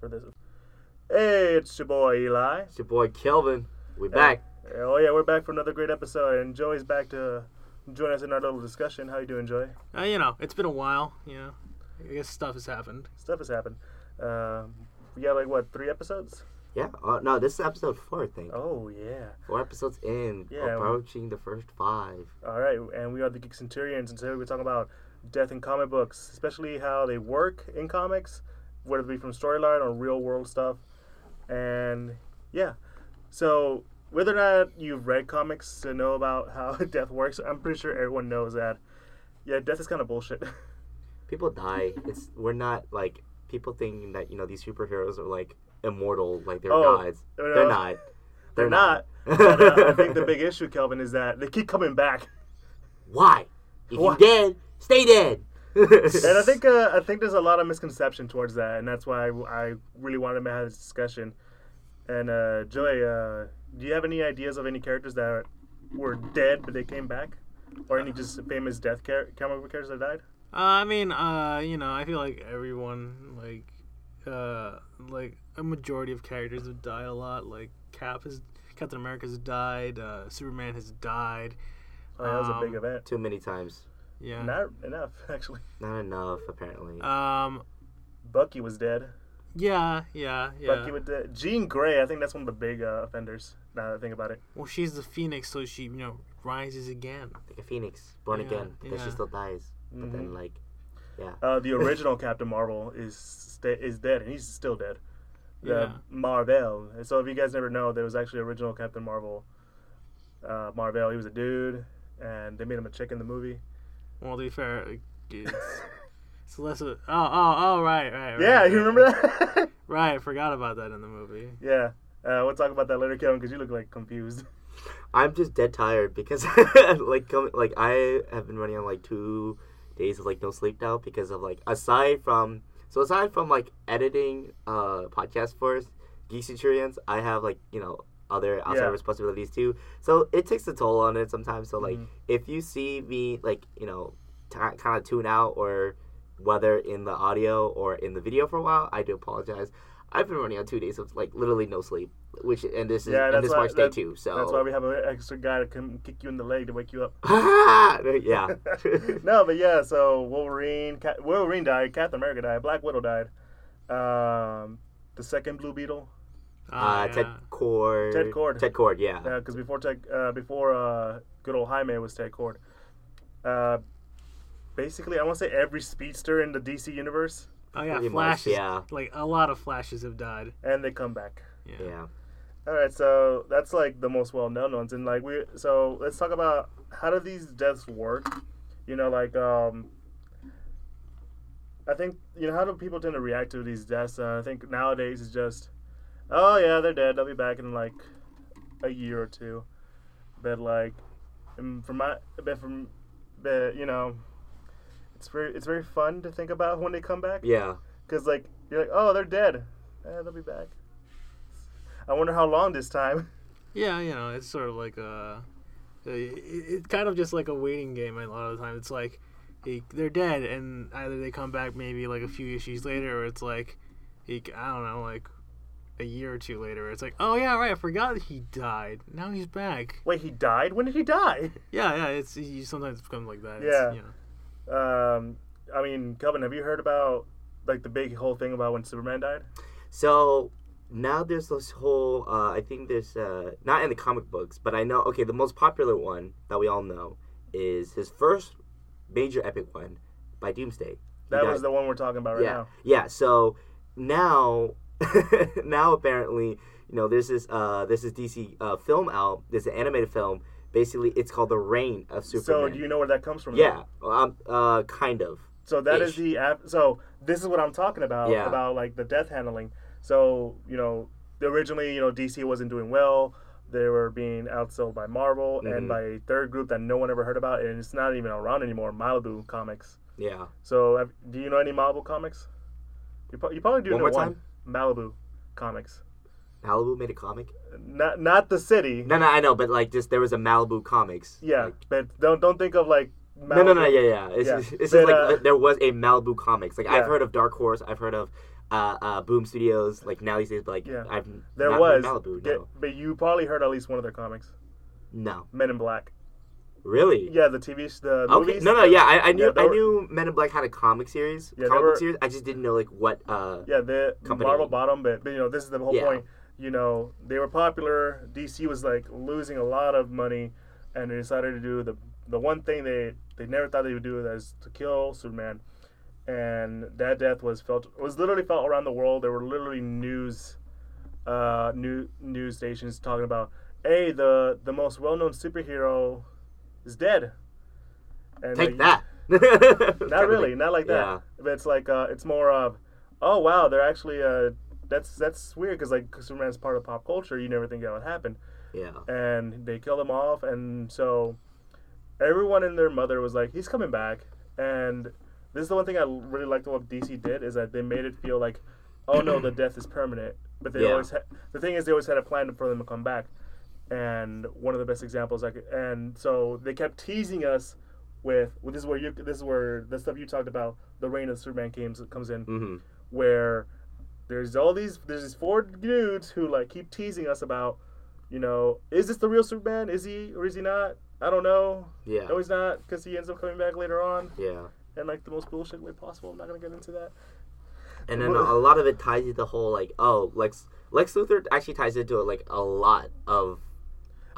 for this. Hey, it's your boy Eli. It's your boy Kelvin. We're back. Oh yeah, we're back for another great episode, and Joey's back to join us in our little discussion. How you doing, Joey? Uh, you know, it's been a while. You know, I guess stuff has happened. Stuff has happened. Um, we got like what three episodes? Yeah. Uh, no, this is episode four, I think. Oh yeah. Four episodes in, Yeah, approaching the first five. All right, and we are the Geek Centurions, and today we're talking about death in comic books, especially how they work in comics, whether it be from storyline or real world stuff. And yeah, so whether or not you've read comics to know about how death works, I'm pretty sure everyone knows that. Yeah, death is kind of bullshit. People die. It's we're not like people thinking that you know these superheroes are like immortal, like they're Oh, gods. no, They're not. They're not. But, uh, I think the big issue, Kelvin, is that they keep coming back. Why? If Why? you dead, stay dead. And I think uh, I think there's a lot of misconception towards that, and that's why I, I really wanted to have this discussion. And uh, Joey, uh, do you have any ideas of any characters that were dead but they came back, or any just famous death char- comic book characters that died? Uh, I mean, uh, you know, I feel like everyone, like, uh, like a majority of characters have died a lot. Like Cap has, Captain America has died. Uh, Superman has died. Oh, that was a big Um, event. Too many times. Yeah. Not enough, actually. Not enough, apparently. Um. Bucky was dead. Yeah. Yeah. Yeah. Bucky was dead. Jean Grey, I think that's one of the big uh, offenders. Now that I think about it. well, she's the Phoenix, so she, you know, rises again. like a phoenix, born Yeah, again. But then yeah. she still dies. But then, Mhm. like, yeah. Uh, the original Captain Marvel is sta- is dead, and he's still dead. The Yeah. Marvel. And so if you guys never know, there was actually original Captain Marvel. Uh, Marvel. He was a dude, and they made him a chick in the movie. Well, to be fair, like, it's, it's less of. Oh, oh, oh, right, right, right. yeah, right, you remember that? Right, I forgot about that in the movie. yeah. Uh, we'll talk about that later, Kevin, because you look like confused. I'm just dead tired because like come like I have been running on like two days of like no sleep now because of like aside from so aside from like editing uh podcast for Geek Centurions, I have like you know other outside Yeah. responsibilities too. So it takes a toll on it sometimes. So like Mhm. if you see me like you know t- kind of tune out or whether in the audio or in the video for a while, I do apologize. I've been running on two days of like literally no sleep, which and this is Yeah, and this why- marks day two. So That's why we have an extra guy to come kick you in the leg to wake you up. yeah. no, but yeah. So Wolverine, Wolverine died. Captain America died. Black Widow died. Um, the second Blue Beetle. Ah, uh, yeah. Ted Kord. Ted Kord. Ted Kord, yeah. Yeah, because before Ted, uh, before uh, good old Jaime was Ted Kord. Uh, basically, I want to say every speedster in the DC universe, Oh yeah, Pretty much, flashes. yeah. Like a lot of flashes have died. and they come back. Yeah. Yeah. All right, so that's like the most well-known ones, and like we, so let's talk about how do these deaths work? You know, like um, I think you know how do people tend to react to these deaths? Uh, I think nowadays it's just, oh yeah, they're dead. They'll be back in like a year or two. But like, um, from my, but from, but you know, it's very it's very fun to think about when they come back. Yeah. Because like you're like, oh, they're dead. Eh, they'll be back. I wonder how long this time. Yeah, you know, it's sort of like a. it- It's kind of just like a waiting game a lot of the time. It's like they're dead, and either they come back maybe like a few issues later, or it's like, I don't know, like a year or two later. It's like, oh yeah, right, I forgot he died. Now he's back. Wait, he died? When did he die? Yeah, yeah. It's you sometimes become like that. Yeah. It's, you know. Um, I mean, Kelvin, have you heard about like the big whole thing about when Superman died? So now there's this whole uh, I think there's uh, not in the comic books, but I know okay, the most popular one that we all know is his first major epic one by Doomsday. He That was the one we're talking about right yeah. now. Yeah, so now now apparently, you know, there's this uh there's this DC uh, film out, there's an animated film. Basically it's called The Reign of Superman. So do you know where that comes from? Yeah, um, uh, kind of. So that is Ish. the app. So this is what I'm talking about Yeah. about like the death handling. So you know, originally you know DC wasn't doing well. They were being outsold by Marvel and Mhm. by a third group that no one ever heard about, and it's not even around anymore. Malibu Comics. Yeah. So have, do you know any Malibu Comics? You, you probably do One know more one. time? Malibu Comics. Malibu made a comic. Not not the city. No, no, I know, but like just there was a Malibu Comics. Yeah, Like, but don't don't think of like. no, no, no, yeah, yeah. It's, Yeah. just, it's But, just like uh, there was a Malibu Comics. Like yeah. I've heard of Dark Horse. I've heard of uh, uh, Boom Studios. Like now these days, but like Yeah. I've There was, Malibu. no. but you probably heard at least one of their comics, no, Men in Black. Really. Yeah, the TV, the Okay. movies. No, no, yeah, I, I knew Yeah, I were- knew Men in Black had a comic series, Yeah, comic were- book series. I just didn't know like what. Uh, Yeah, the Company. Marvel bottom, but, but you know this is the whole Yeah. point. You know they were popular. DC was like losing a lot of money, and they decided to do the the one thing they they never thought they would do is to kill Superman, and that death was felt was literally felt around the world. There were literally news, uh, new news stations talking about, hey, the the most well known superhero is dead. And take like, that. not really, not like that. Yeah. But it's like uh, it's more of, oh wow, they're actually uh, that's that's weird because like Superman's part of pop culture. You never think that would happen, Yeah. and they kill him off, and so everyone and their mother was like, he's coming back, and this is the one thing I really liked what DC did is that they made it feel like, oh no, the death is permanent. But they Yeah. always ha- the thing is they always had a plan for them to come back, and one of the best examples I could, and so they kept teasing us with well, this is where you this is where the stuff you talked about the reign of Superman games comes in hmm where there's all these there's these four dudes who like keep teasing us about you know is this the real Superman? Is he or is he not? I don't know. Yeah. no he's not because he ends up coming back later on. Yeah. And like the most bullshit way possible. I'm not gonna get into that. And then a lot of it ties into the whole like oh Lex Lex Luthor actually ties into it like a lot of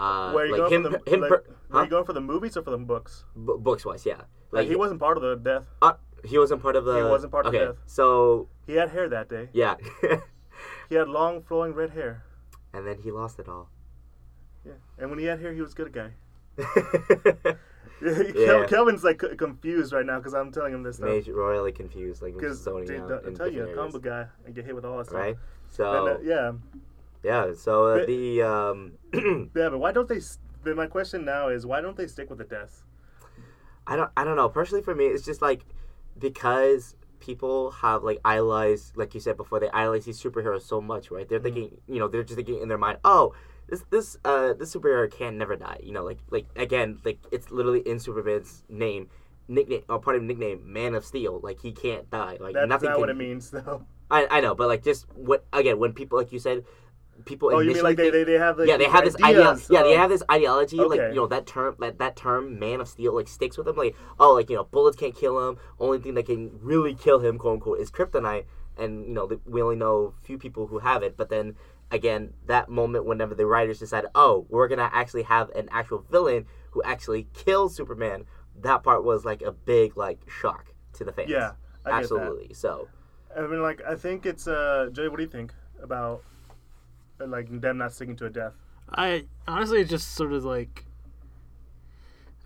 uh where are you like going him for the him like, per- were huh? you going for the movies or for the books? B- books wise yeah. Like like he wasn't part of the death. Uh, he wasn't part of the He wasn't part of okay Death. so he had hair that day. Yeah. He had long flowing red hair. And then he lost it all. Yeah and when he had hair he was a good guy. Yeah. Kelvin's like confused right now because I'm telling him this stuff. made royally confused like Because zoning dude, out I tell you, a comic guy and get hit with all that stuff. right? So And, uh, yeah, yeah so uh, But- the um yeah, but why don't they? my question now is, why don't they stick with the death? I don't I don't know. Personally for me it's just like because people have like idolized like you said before, they idolize these superheroes so much, right? They're Mhm. thinking you know, they're just thinking in their mind, Oh, this this uh this superhero can never die. You know, like like again, like it's literally in Superman's name. Nickname or part of nickname, Man of Steel. Like he can't die. Like That's nothing not can, what it means, though. I, I know, but like just what again when people like you said, people Oh, you mean like they, they, they have like yeah, they have this idea. ideas Yeah, they have this ideology. okay. Like you know that term, like that term, Man of Steel, like sticks with them. Like oh, like you know, bullets can't kill him. Only thing that can really kill him, quote unquote, is kryptonite. And you know, we only know a few people who have it. But then again, that moment whenever the writers decided, oh, we're gonna actually have an actual villain who actually kills Superman. That part was like a big like shock to the fans. Yeah, I absolutely. So. I mean, like I think it's uh, Jay. What do you think about like them not sticking to a death? I honestly, it's just sort of like.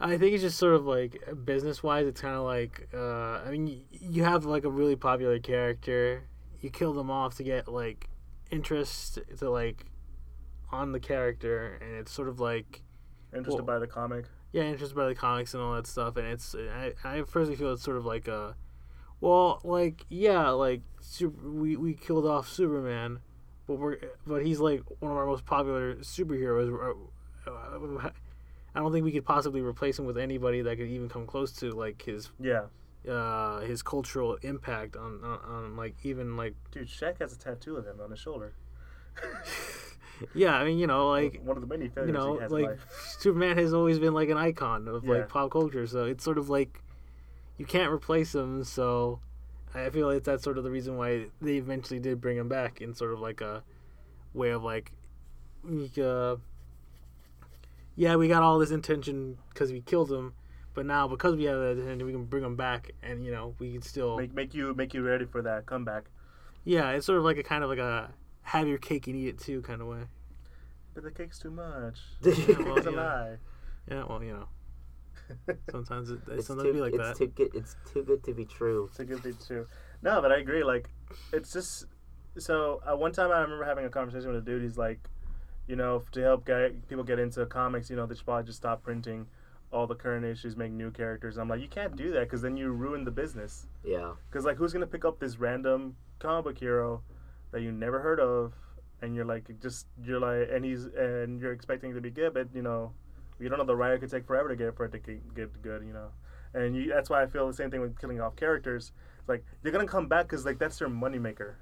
I think it's just sort of like business wise. It's kind of like uh, I mean, you have like a really popular character, you kill them off to get like interest to like on the character, and it's sort of like Interested Well- by the comic? yeah, interested by the comics and all that stuff, and it's I I personally feel it's sort of like a, well, like yeah, like super, we we killed off Superman, but we're but he's like one of our most popular superheroes. Uh, uh, I don't think we could possibly replace him with anybody that could even come close to like his Yeah, uh his cultural impact on on, on like even like dude, Shaq has a tattoo of him on his shoulder. yeah I mean you know like one of the many you know, he has like life. Superman has always been like an icon of Yeah. like pop culture, so it's sort of like you can't replace him. So I feel like that's sort of the reason why they eventually did bring him back in sort of like a way of like, uh, yeah, we got all this intention because we killed him, but now because we have that intention, we can bring him back, and you know we can still, Make make you make you ready for that comeback. yeah, it's sort of like a kind of like a have your cake and eat it too kind of way. But the cake's too much. Yeah, well, it's a yeah. lie. Yeah, well, you know, sometimes it, it it's sometimes too, be like it's that. too good. It's too good to be true. It's a good thing too. No, but I agree. Like, it's just so. At one time, I remember having a conversation with a dude. He's like, you know, to help get, people get into comics, you know, they should probably just stop printing all the current issues, make new characters. I'm like, you can't do that because then you ruin the business. Yeah. Because like, who's gonna pick up this random comic book hero that you never heard of, and you're like, just you're like, and he's and you're expecting it to be good, but you know, you don't know the writer could take forever to get for it to get, get good, you know. And you, that's why I feel the same thing with killing off characters. It's like they're gonna come back because like that's their moneymaker.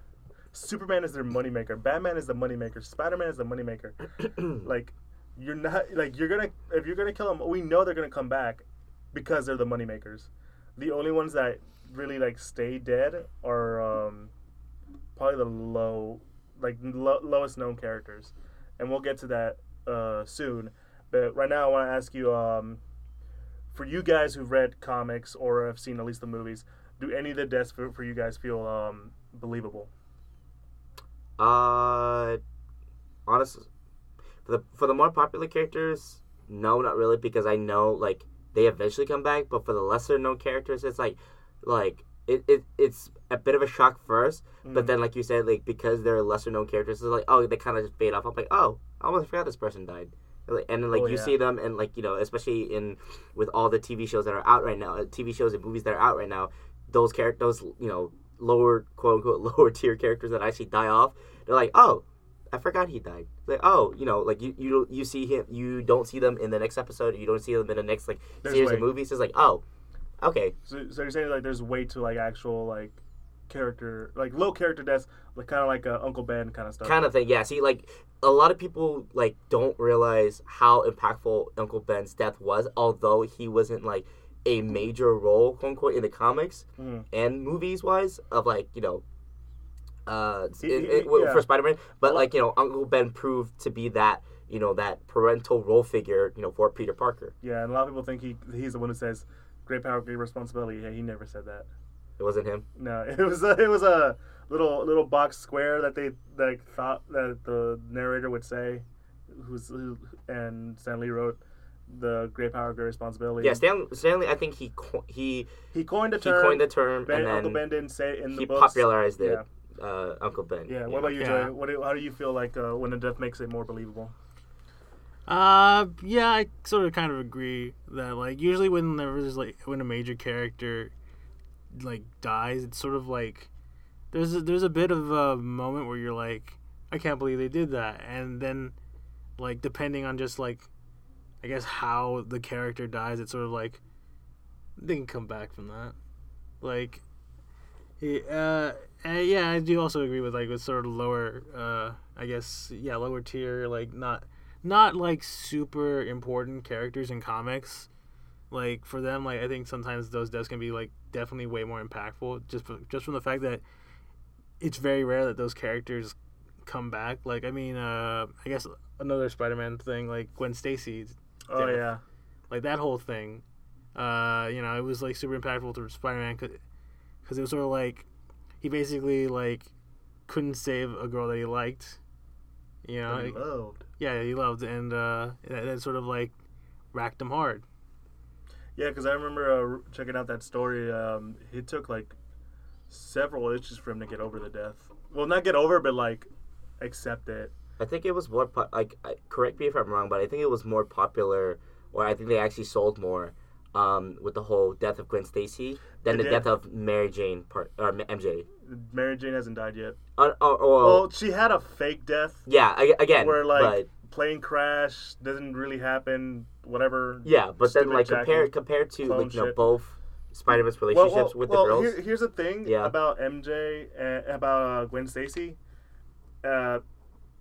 Superman is their moneymaker. Batman is the moneymaker. Spider Man is the moneymaker. like you're not like you're gonna if you're gonna kill them, we know they're gonna come back because they're the moneymakers. The only ones that really like stay dead are um, probably the low like lo- lowest known characters, and we'll get to that uh, soon. But right now, I want to ask you, um, for you guys who've read comics or have seen at least the movies, do any of the deaths for, for you guys feel um, believable? Uh, honestly, for the for the more popular characters, no, not really, because I know like they eventually come back. But for the lesser known characters, it's like like it, it it's a bit of a shock first, but Mm. then like you said, like because they're lesser known characters, it's like oh they kind of just fade off. I'm like oh I almost forgot this person died. And then like Oh, you yeah. see them and like you know especially in with all the TV shows that are out right now, uh, TV shows and movies that are out right now, those characters, those you know lower quote unquote lower tier characters that actually die off, they're like oh I forgot he died. Like oh you know like you you you see him you don't see them in the next episode, you don't see them in the next like There's series way. of movies. It's like oh okay So, so you're saying like there's way to like actual like character like low character deaths, like kind of like uh, Uncle Ben kind of stuff. kind of thing. Yeah. See, like a lot of people like don't realize how impactful Uncle Ben's death was, although he wasn't like a major role, quote unquote, in the comics Mhm. and movies wise of like you know. Uh, He- in- he- in- w- yeah. for Spider-Man, but like you know, Uncle Ben proved to be that you know that parental role figure, you know, for Peter Parker. Yeah, and a lot of people think he he's the one who says "great power, great responsibility." Yeah, he never said that. It wasn't him. No, it was a, it was a little little box square that they like thought that the narrator would say, who's who, and Stan Lee wrote the great power, great responsibility. Yeah, Stan, Stanley. I think he co- he he coined the term. he term. coined the term ben, and then Uncle Ben didn't say it in he the books. popularized it. Yeah. Uh, Uncle Ben. Yeah. What know. about you, Yeah. Joey? What do, how do you feel like uh, when a death makes it more believable? Uh, yeah, I sort of kind of agree that like usually when there's like when a major character like dies, it's sort of like there's a, there's a bit of a moment where you're like, I can't believe they did that, and then like depending on just like I guess how the character dies, it's sort of like they can come back from that, like. uh, yeah, I do also agree with like with sort of lower, uh, I guess, yeah, lower tier, like not not like super important characters in comics. Like for them, like I think sometimes those deaths can be like definitely way more impactful just f- just from the fact that it's very rare that those characters come back. Like I mean, uh, I guess another Spider-Man thing, like Gwen Stacy, Oh Yeah. yeah. like that whole thing. Uh, you know, it was like super impactful to Spider-Man because it was sort of like he basically like couldn't save a girl that he liked. You know, he loved. yeah, he loved, and uh, that, that sort of like racked him hard. Yeah, because I remember uh, checking out that story. Um, it took like several issues for him to get over the death. Well, not get over, but like accept it. I think it was more po- like correct me if I'm wrong, but I think it was more popular, or I think they actually sold more um, with the whole death of Gwen Stacy than the death of Mary Jane part or MJ. Mary Jane hasn't died yet. Uh, oh, oh, Well, she had a fake death yeah, I, again, where like but plane crash doesn't really happen. Whatever. yeah, but then like compared compared to like you know both Spider-Man's relationships well, with well, the girls. Here, here's the thing Yeah. about MJ and about uh, Gwen Stacy. Uh,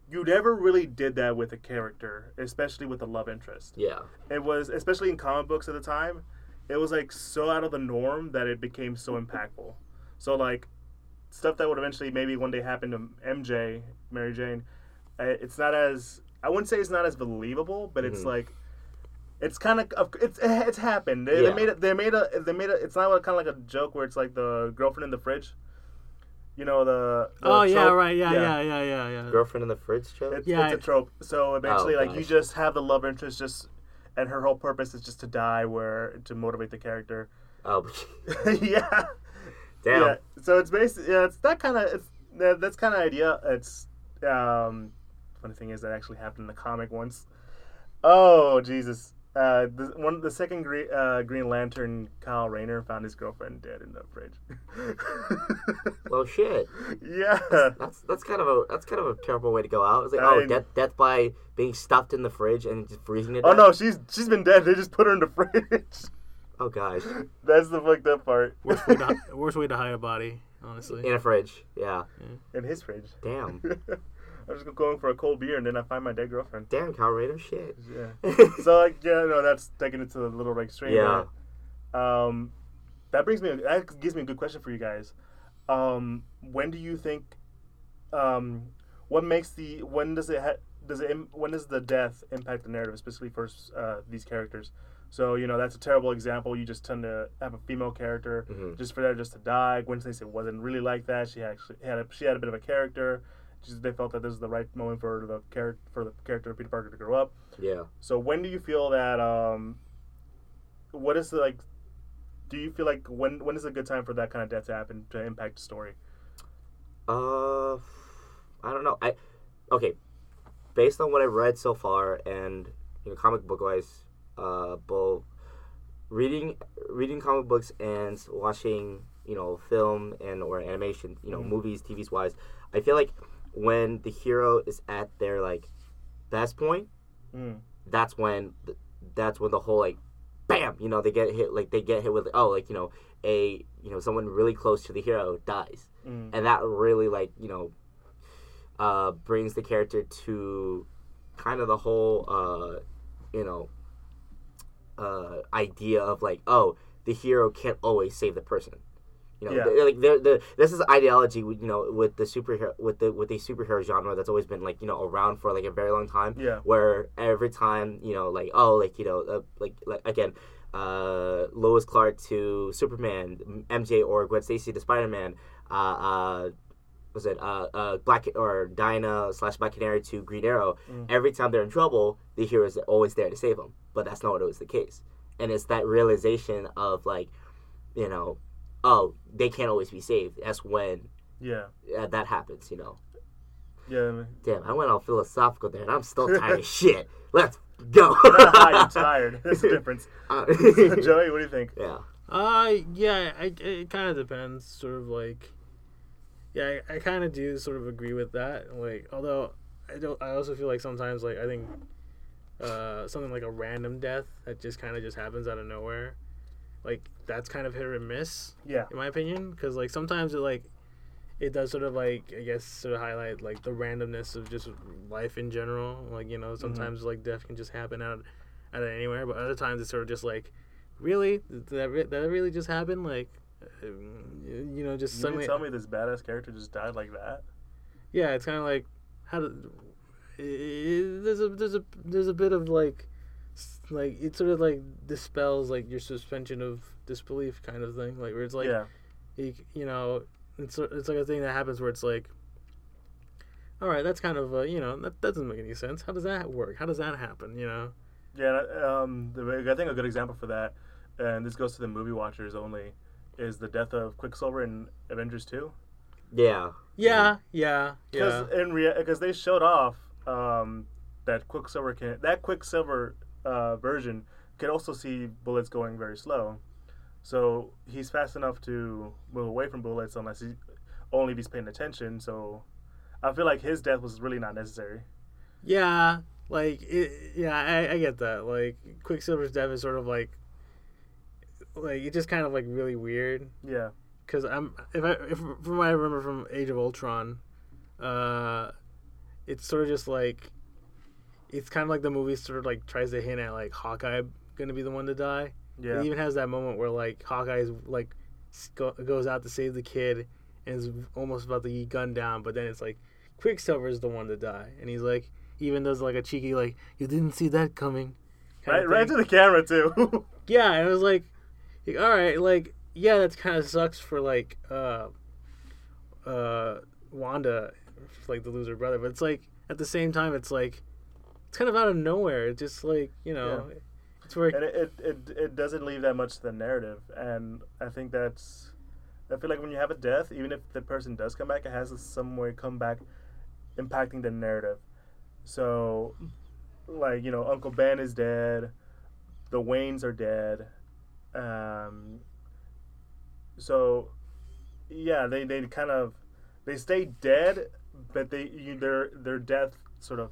you never really did that with a character, especially with a love interest. yeah, It was especially in comic books at the time. It was like so out of the norm that it became so impactful. So like stuff that would eventually maybe one day happen to MJ, Mary Jane. It's not as I wouldn't say it's not as believable, but it's Mhm. like it's kind of it's it's happened. They, Yeah. they made it. They made a. They made a. It's not kind of like a joke where it's like the girlfriend in the fridge. You know the. the oh yeah, right, yeah, yeah, yeah, yeah, yeah. girlfriend in the fridge show. It's, Yeah, it's a I- trope. So eventually, like you just have the love interest, just and her whole purpose is just to die, where to motivate the character. oh, yeah. damn. Yeah. So it's basically yeah, it's that kind of it's that, that's kind of idea. It's um, funny thing is that actually happened in the comic once. Oh Jesus. Uh, the one the second Green uh, Green Lantern, Kyle Rayner, found his girlfriend dead in the fridge. Well, shit. yeah, That's that's kind of a that's kind of a terrible way to go out. It's like I- oh, death death by being stuffed in the fridge and just freezing to Oh no, she's she's been dead. They just put her in the fridge. Oh gosh. That's the fucked up part. Worst way to worst way to hide a body. honestly. in a fridge. Yeah. in his fridge. Damn. I'm just going for a cold beer and then I find my dead girlfriend. Damn, Colorado shit. Yeah. so like yeah, no, that's taking it to a little like extreme. Yeah. Um, that brings me. That gives me a good question for you guys. Um, when do you think? Um, what makes the when does it ha- does it im- when does the death impact the narrative, especially for uh, these characters? So you know that's a terrible example. You just tend to have a female character Mhm. just for that just to die. Gwen Stacy wasn't really like that. She actually had a, she had a bit of a character. Just, they felt that this is the right moment for the character for the character of Peter Parker to grow up. Yeah. So when do you feel that um what is the like do you feel like when when is a good time for that kind of death to happen to impact the story? Uh, I don't know. I okay. Based on what I've read so far, and you know, comic book wise, uh, both reading reading comic books and watching you know film and or animation, you know, Mhm. movies, TVs wise, I feel like when the hero is at their like best point, Mm. that's when th- that's when the whole like bam you know they get hit like they get hit with oh like you know a you know someone really close to the hero dies Mm. and that really like you know uh brings the character to kind of the whole uh you know uh idea of like oh the hero can't always save the person you know Yeah. like the the this is ideology with, you know with the superhero with the with the superhero genre that's always been like you know around for like a very long time Yeah. where every time you know like oh like you know uh, like like again uh Lois Clark to Superman MJ or Gwen Stacy to Spider-Man uh uh was it uh uh Black or Dinah slash Black Canary to Green Arrow Mm. every time they're in trouble the hero is always there to save them but that's not always the case and it's that realization of like you know oh they can't always be saved that's when Yeah. uh, that happens you know Yeah. I mean, Damn, I went all philosophical there, and I'm still tired of shit. Let's go. not high, I'm tired. There's a difference. Uh, Joey, what do you think? yeah. Uh, yeah, I, it kind of depends. Sort of like, yeah, I, I kind of do sort of agree with that. Like, although I don't, I also feel like sometimes, like, I think, uh, something like a random death that just kind of just happens out of nowhere, like that's kind of hit or miss Yeah. in my opinion. Because like sometimes it like, it does sort of like I guess sort of highlight like the randomness of just life in general. Like you know sometimes like death can just happen out out of anywhere, but other times it's sort of just like really did that, re- that really just happened like um, you know just You suddenly tell me this badass character just died like that? yeah it's kind of like how did i- i- there's a there's a there's a bit of like like it sort of like dispels like your suspension of disbelief kind of thing like where it's like yeah. you, you know it's it's like a thing that happens where it's like all right that's kind of uh, you know that, that doesn't make any sense how does that work how does that happen you know Yeah, um, the, I think a good example for that, and this goes to the movie watchers only, is the death of Quicksilver in Avengers Two. Yeah. yeah yeah yeah Because in rea- because they showed off um, that Quicksilver can that Quicksilver uh, version could also see bullets going very slow, so he's fast enough to move away from bullets unless he only if he's paying attention. So I feel like his death was really not necessary. Yeah, like it, yeah, I, I get that. Like Quicksilver's death is sort of like, like it just kind of like really weird. Yeah, Cause I'm if I if from what I remember from Age of Ultron, uh, it's sort of just like, it's kind of like the movie sort of like tries to hint at like Hawkeye gonna be the one to die. yeah, It even has that moment where like Hawkeye is like go, goes out to save the kid and is almost about to get gunned down, but then it's like Quicksilver is the one to die, and he's like even does like a cheeky like you didn't see that coming. right, right to the camera too. Yeah, and it was like, like, all right, like yeah, that's kind of sucks for like uh, uh, Wanda, like the loser brother, but it's like at the same time, it's like it's kind of out of nowhere. It's just like you know, it's where and it, it, it, it doesn't leave that much to the narrative. And i think that's i feel like when you have a death even if the person does come back it has some way come back impacting the narrative. So like you know uncle ben is dead. The waynes are dead. Um so yeah they, they kind of they stay dead but they you, their their death sort of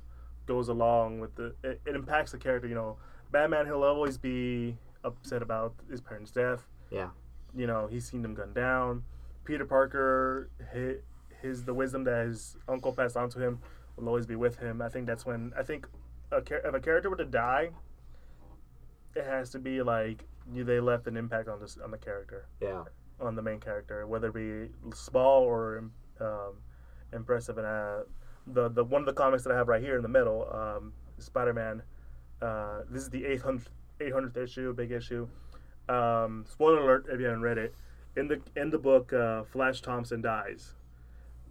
goes along with the it, it impacts the character you know batman he'll always be upset about his parents death Yeah. you know he's seen them gunned down Peter Parker, his, his the wisdom that his uncle passed on to him will always be with him. I think that's when I think a if a character were to die, it has to be like you they left an impact on this on the character, Yeah. on the main character, whether it be small or um, impressive. And uh, the the one of the comics that I have right here in the middle, um, Spider Man. Uh, this is the 800th, 800th issue, big issue. Um, spoiler alert if you haven't read it. In the in the book, uh, Flash Thompson dies,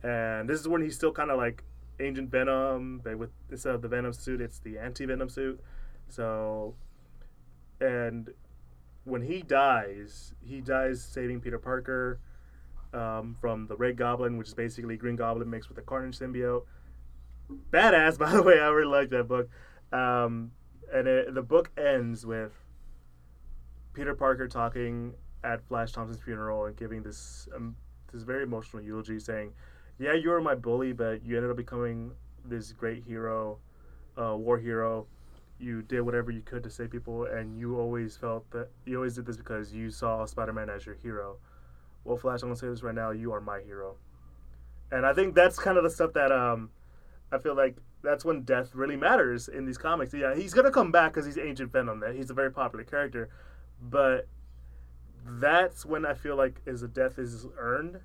and this is when he's still kind of like Agent Venom, but with instead of the Venom suit, it's the anti Venom suit. So, and when he dies, he dies saving Peter Parker um, from the Red Goblin, which is basically Green Goblin mixed with the Carnage symbiote. Badass, by the way. I really like that book. Um, and it, the book ends with Peter Parker talking at Flash Thompson's funeral and giving this um, this very emotional eulogy, saying, "Yeah, you were my bully, but you ended up becoming this great hero, uh, war hero. You did whatever you could to save people, and you always felt that you always did this because you saw Spider-Man as your hero. Well, Flash, I'm gonna say this right now: you are my hero." And I think that's kind of the stuff that um, I feel like that's when death really matters in these comics. Yeah, he's gonna come back because he's Agent Venom. That he's a very popular character, but that's when I feel like is a death is earned,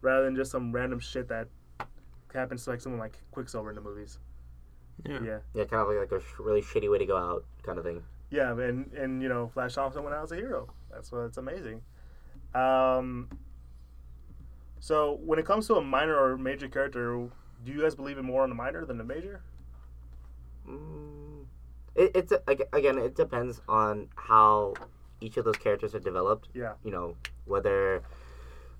rather than just some random shit that happens to like someone like Quicksilver in the movies. Yeah. Yeah, Yeah, kind of like, like a really shitty way to go out, kind of thing. yeah, and and you know Flash Thompson went out as a hero. That's what it's amazing. Um. So when it comes to a minor or major character, do you guys believe in more on the minor than the major? Mm, it, it's again, it depends on how each of those characters are developed. Yeah. You know, whether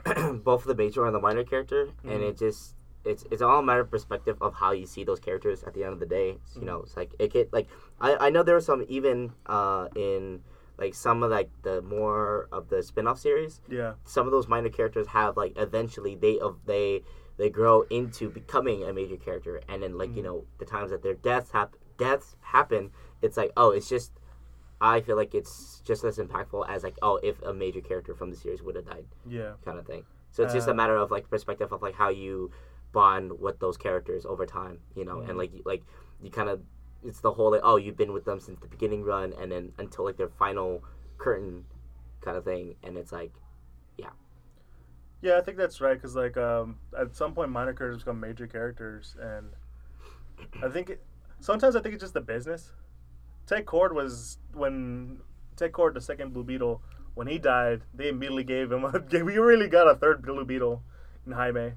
both the major and the minor character, and Mhm. it just it's it's all a matter of perspective of how you see those characters at the end of the day. You know, it's like it get like I I know there are some even uh in like some of like the more of the spin-off series Yeah. some of those minor characters have like eventually they of they they grow into becoming a major character and then like you Mhm. know the times that their deaths hap- deaths happen it's like oh it's just i feel like it's just as impactful as like oh if a major character from the series would have died Yeah. kind of thing so it's just a Uh, matter of like perspective of like how you bond with those characters over time you know Mhm. and like like you kind of it's the whole like oh you've been with them since the beginning run and then until like their final curtain kind of thing and it's like Yeah, I think that's right because like um, at some point minor characters become major characters, and I think it, sometimes I think it's just the business. Ted Kord was when Ted Kord, the second Blue Beetle, when he died, they immediately gave him. A, we really got a third Blue Beetle in Jaime,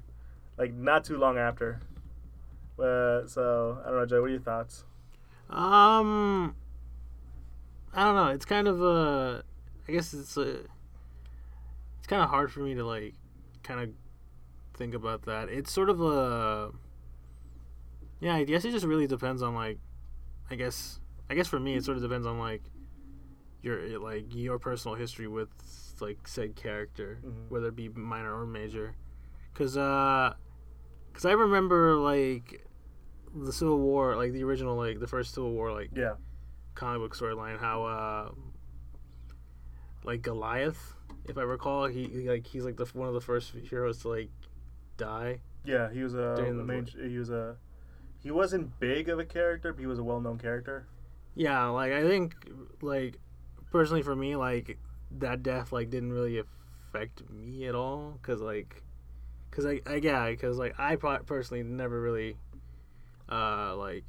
like not too long after. Uh, so I don't know, Joe. What are your thoughts? Um, I don't know. It's kind of uh, I guess it's uh, it's kind of hard for me to like, kind of think about that. It's sort of a, yeah. I guess it just really depends on like, I guess I guess for me it sort of depends on like, your like your personal history with like said character, Mhm. whether it be minor or major, because uh, because I remember like the Civil War, like the original, like the first Civil War, like Yeah, comic book storyline, how uh, like Goliath, if I recall, he he, like he's like the one of the first heroes to like die. yeah. He was a the main. He was a. He wasn't big of a character, but he was a well-known character. Yeah, like I think like personally for me, like that death like didn't really affect me at all, cause like, cause I, I yeah, cause like I personally never really uh like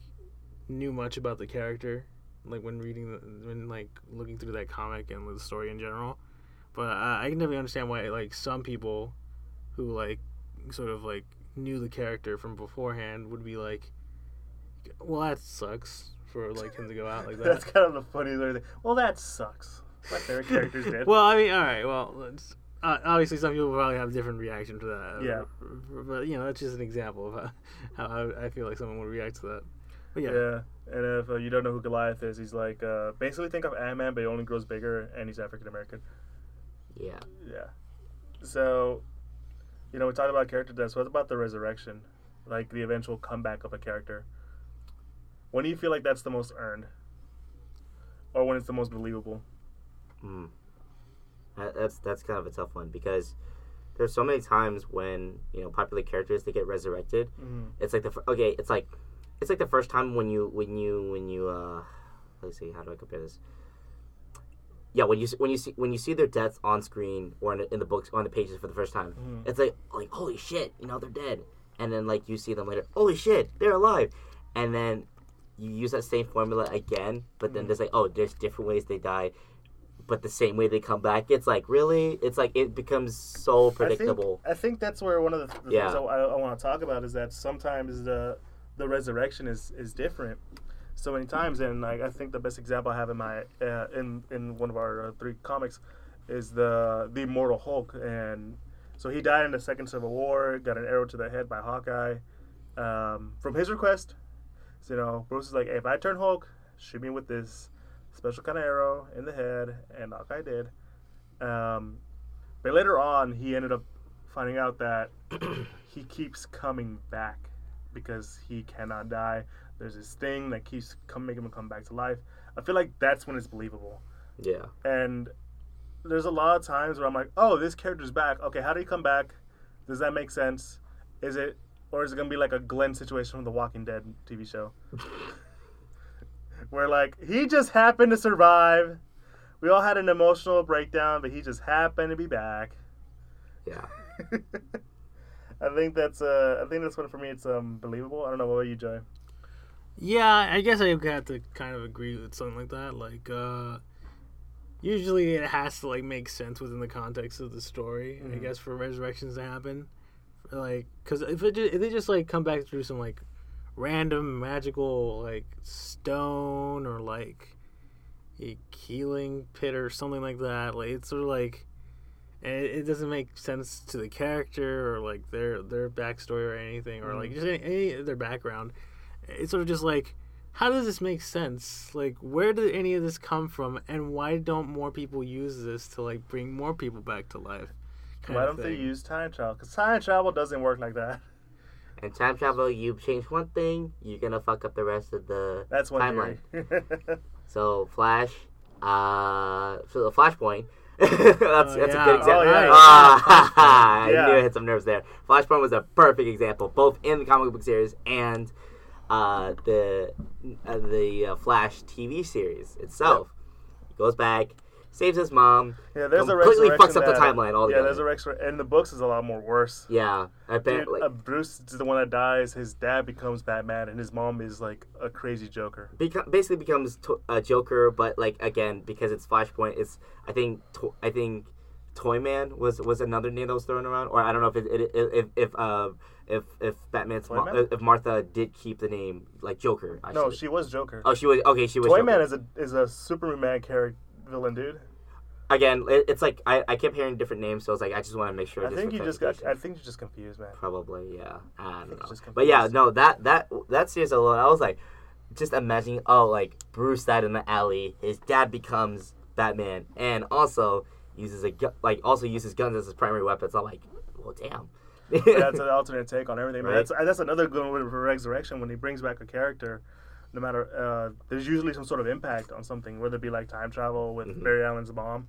knew much about the character like when reading the, when like looking through that comic and the story in general but uh, i can definitely understand why like some people who like sort of like knew the character from beforehand would be like well that sucks for like him to go out like that. That's kind of the funniest thing. Well, that sucks. My favorite character's dead. well i mean all right well uh, obviously some people probably have a different reaction to that Yeah. but you know that's just an example of how, how I, I feel like someone would react to that but yeah, Yeah, and if uh, you don't know who Goliath is, he's like uh, basically think of Ant Man, but he only grows bigger, and he's African American. Yeah Yeah. So, you know, we talked about character deaths. What about the resurrection, like the eventual comeback of a character? When do you feel like that's the most earned, or when it's the most believable? Mm. That's that's kind of a tough one because there's so many times when you know popular characters they get resurrected. Mhm. It's like the okay, it's like it's like the first time when you when you when you uh let's see how do I compare this. Yeah, when you when you see when you see their deaths on screen or in the, in the books on the pages for the first time, Mhm. it's like like holy shit, you know they're dead, and then like you see them later, holy shit, they're alive, and then you use that same formula again, but then Mhm. there's like oh there's different ways they die, but the same way they come back. It's like really, it's like it becomes so predictable. I think, I think that's where one of the, the Yeah. things I, I want to talk about is that sometimes the the resurrection is is different so many times, and like I think the best example I have in my uh, in in one of our uh, three comics is the the immortal Hulk, and so he died in the Second Civil War, got an arrow to the head by Hawkeye. Um, from his request, so, you know, Bruce is like, hey, if I turn Hulk, shoot me with this special kind of arrow in the head, and Hawkeye did. Um, but later on, he ended up finding out that he keeps coming back because he cannot die. There's this thing that keeps come making him come back to life. I feel like that's when it's believable. yeah, And there's a lot of times where I'm like, oh, this character's back. Okay, how did he come back? Does that make sense? Is it, or is it gonna be like a Glenn situation from the Walking Dead TV show, where like he just happened to survive. We all had an emotional breakdown, but he just happened to be back. yeah. I think that's uh, I think that's one for me. It's um believable. I don't know what about you, Joey. Yeah, I guess I have to kind of agree with something like that. Like, uh, usually it has to like make sense within the context of the story. I Mhm. guess for resurrections to happen, like, because if it ju- if they just like come back through some like random magical like stone or like a healing pit or something like that, like it's sort of like. And it, it doesn't make sense to the character or like their their backstory or anything or like Mhm. just any, any their background it's sort of just like how does this make sense like where did any of this come from and why don't more people use this to like bring more people back to life Why don't they use time travel? Because time travel doesn't work like that. And time travel, you change one thing, you're gonna fuck up the rest of the That's one timeline. So Flash, uh, so the Flashpoint. that's that's a yeah. good Oh, example. yeah, Ah, I Yeah. knew I hit some nerves there. Flashpoint was a perfect example, both in the comic book series and uh, the uh, the uh, Flash TV series itself. He goes back, saves his mom. yeah, there's a Completely resurrection fucks up the that- timeline Yeah, there's a resurrection. And the books is a lot more worse. Yeah, I bet. Dude, like, uh, Bruce is the one that dies. His dad becomes Batman, and his mom is like a crazy Joker. beco- basically becomes to- a Joker, but like again because it's Flashpoint, it's I think to- I think Toyman was was another name that was thrown around, or I don't know if it, it, if if uh, if if Batman's Ma- if Martha did keep the name like Joker. No, actually. she was Joker. Oh, she was okay. She was Toyman Joker. is a is a Superman character villain, dude. again. It, it's like I, I kept hearing different names, so I was like I just want to make sure. I think you just got. I think you're just confused, man. Probably, yeah. I don't it's know. But yeah, no, that that that series alone, I was like, just imagining, oh, like Bruce died in the alley, his dad becomes Batman, and also uses a gu- like also uses guns as his primary weapons. I'm like, well, damn. That's an alternate take on everything. Right. that's that's another good one for Resurrection when he brings back a character. No matter, uh, there's usually some sort of impact on something, whether it be like time travel with Mhm. Barry Allen's mom,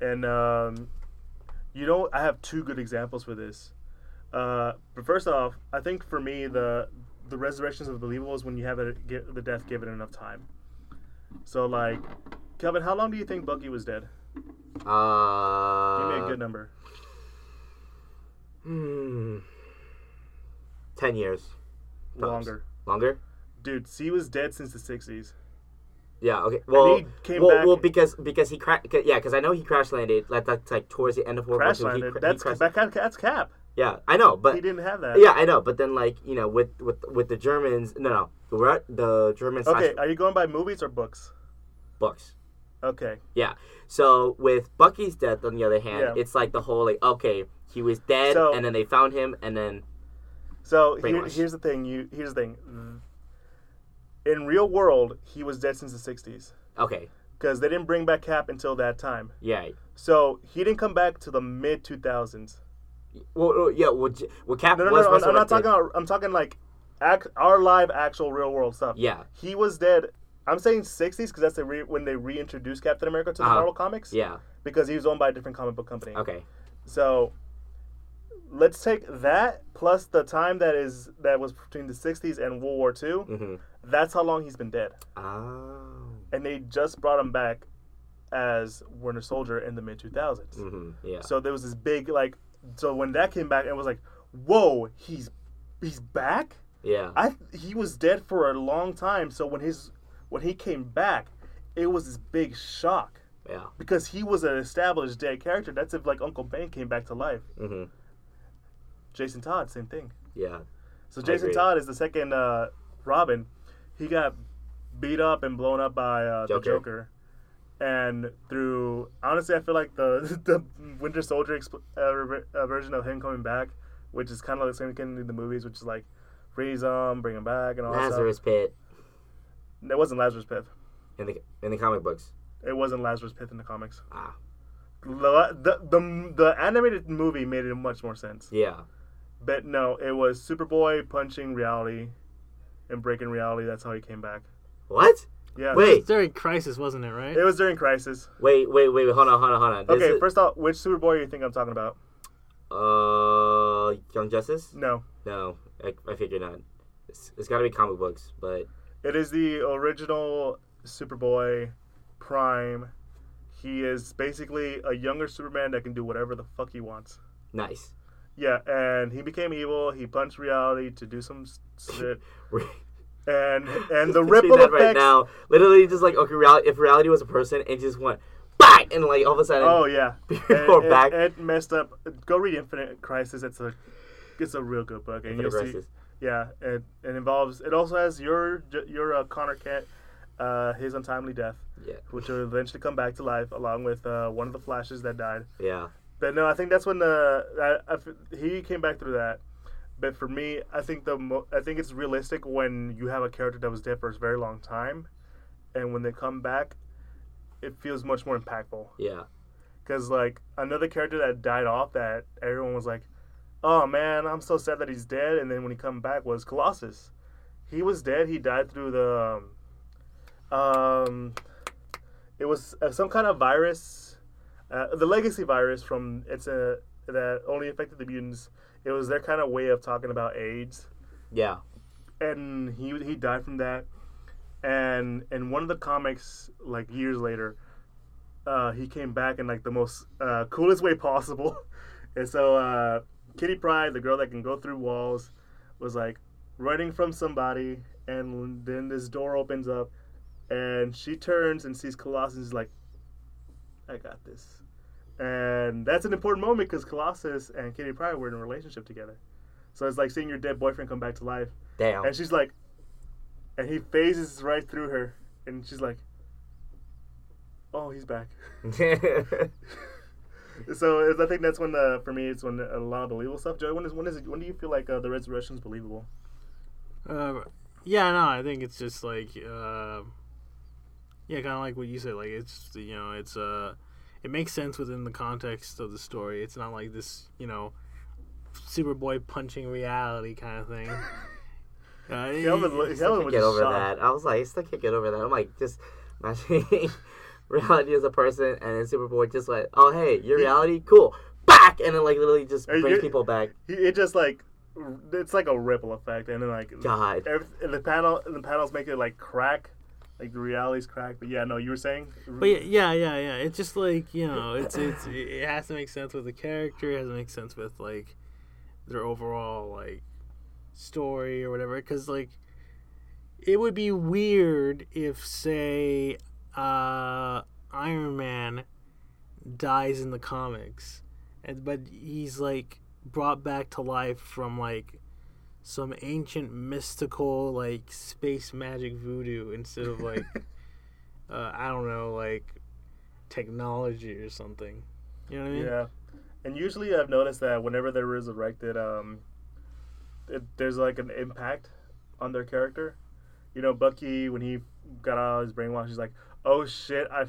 and um, you know, I have two good examples for this. Uh, but first off, I think for me the the resurrections of the believable is when you have it, get the death given enough time. So like, Kelvin, how long do you think Bucky was dead? uh, Give me a good number. Hmm. Ten years. tops. Longer, Longer. dude. he was dead since the '60s. Yeah. Okay. Well, he came well, back- well, because because he crashed. yeah, because I know he crash landed. Like that's like towards the end of World War Crash landed. he That's that, that's Cap. yeah, I know, but he didn't have that. Yeah, I know, but then like you know, with with with the Germans, no, no, the the Germans Okay, slash are you going by movies or books? books. Okay. Yeah. So with Bucky's death, on the other hand, Yeah. it's like the whole like okay, he was dead, So- and then they found him, and then So here, here's the thing. You here's the thing. In real world, he was dead since the '60s okay, because they didn't bring back Cap until that time. yeah. So he didn't come back to the mid 2000s. Well, yeah. Well, well Cap No, no, no. I'm, I'm not talking. About, I'm talking like act, our live, actual, real world stuff. Yeah, He was dead. I'm saying 60s because that's the re- when they reintroduced Captain America to the Uh-huh. Marvel comics. yeah. Because he was owned by a different comic book company. Okay. So let's take that plus the time that is that was between the 60s and World War II. Mm-hmm. That's how long he's been dead. Oh. And they just brought him back as Winter Soldier in the mid 2000s. Mm-hmm. Yeah. So there was this big like so when that came back it was like, "Whoa, he's he's back?" yeah. I he was dead for a long time, so when his when he came back, it was this big shock yeah. because he was an established dead character. That's if like Uncle Ben came back to life. Mm-hmm. Jason Todd, same thing. Yeah. So Jason. Todd is the second uh, Robin. He got beat up and blown up by uh, the Joker. Joker, and through honestly, I feel like the the Winter Soldier exp- uh, uh, version of him coming back, which is kind of like the same thing in the movies, which is like freeze him, bring him back, and all Lazarus Pit that stuff. It wasn't Lazarus Pit. in the in the comic books. It wasn't Lazarus Pit in the comics. Ah. The, the, the, the animated movie made it much more sense. Yeah. But no, it was Superboy punching reality and breaking reality. That's how he came back. What? Yeah. Wait. During Crisis, wasn't it? Right. It was during Crisis. Wait. Wait. Wait. Hold on. Hold on. Hold on. This Okay, is- first off, which Superboy do you think I'm talking about? Uh, Young Justice? No. No, I, I figured not. It's, it's got to be comic books, but It is the original Superboy Prime. He is basically a younger Superman that can do whatever the fuck he wants. nice. Yeah, and he became evil. He punched reality to do some shit. And and the ripple that effects. right now, literally just like okay, reality. If reality was a person, it just went bang, and like all of a sudden, Oh yeah, Before it, back- It, it messed up. Go read Infinite Crisis. It's a it's a real good book, and Infinite you'll see. Yeah, it, it involves. It also has your your uh, Connor Kent, uh, his untimely death, Yeah, which will eventually come back to life, along with uh, one of the Flashes that died. yeah, But no, I think that's when the I, I he came back through that. But for me, I think the mo- I think it's realistic when you have a character that was dead for a very long time, and when they come back, it feels much more impactful. yeah, Because like another character that died off that everyone was like, "Oh man, I'm so sad that he's dead." And then when he come back was Colossus. He was dead. He died through the um, um it was uh, some kind of virus, uh, the legacy virus from it's a that only affected the mutants. It was their kind of way of talking about AIDS yeah. and he he died from that. And in one of the comics, like years later, uh, he came back in like the most uh, coolest way possible. And so uh, Kitty Pryde, the girl that can go through walls, was like running from somebody, and then this door opens up, and she turns and sees Colossus. and is like, "I got this." And that's an important moment because Colossus and Kitty Pryde were in a relationship together. So it's like seeing your dead boyfriend come back to life. Damn. And she's like, and he phases right through her, and she's like, "Oh, he's back." So it's- I think that's when the for me it's when a lot of believable stuff. Joey, when is when is it, when do you feel like uh, the resurrection is believable? Uh, yeah, no, I think it's just like, uh, yeah, kind of like what you said. Like it's you know, it's uh, it makes sense within the context of the story. It's not like this, you know, Superboy punching reality kind of thing. Uh, Kelvin, it- Kelvin was get over shocked. that. I was like, I still can't get over that. I'm like, just imagining reality as a person, and then Superboy just like, oh hey, your reality, cool, back, and then like literally just Are you brings people back. It just like it's like a ripple effect, and then like God. every, the panel the panels make it like crack, like the reality's crack. But yeah, no, you were saying. But yeah, yeah, yeah, yeah. It's just like you know, it's it's it has to make sense with the character. It has to make sense with like their overall like story or whatever. Because like it would be weird if say uh, Iron Man dies in the comics, and but he's like brought back to life from like some ancient mystical like space magic voodoo instead of like uh, I don't know like technology or something. You know what I mean? Yeah, and usually I've noticed that whenever they're resurrected, um, it, there's like an impact on their character. You know, Bucky when he got out of his brainwash, he's like, "Oh shit, I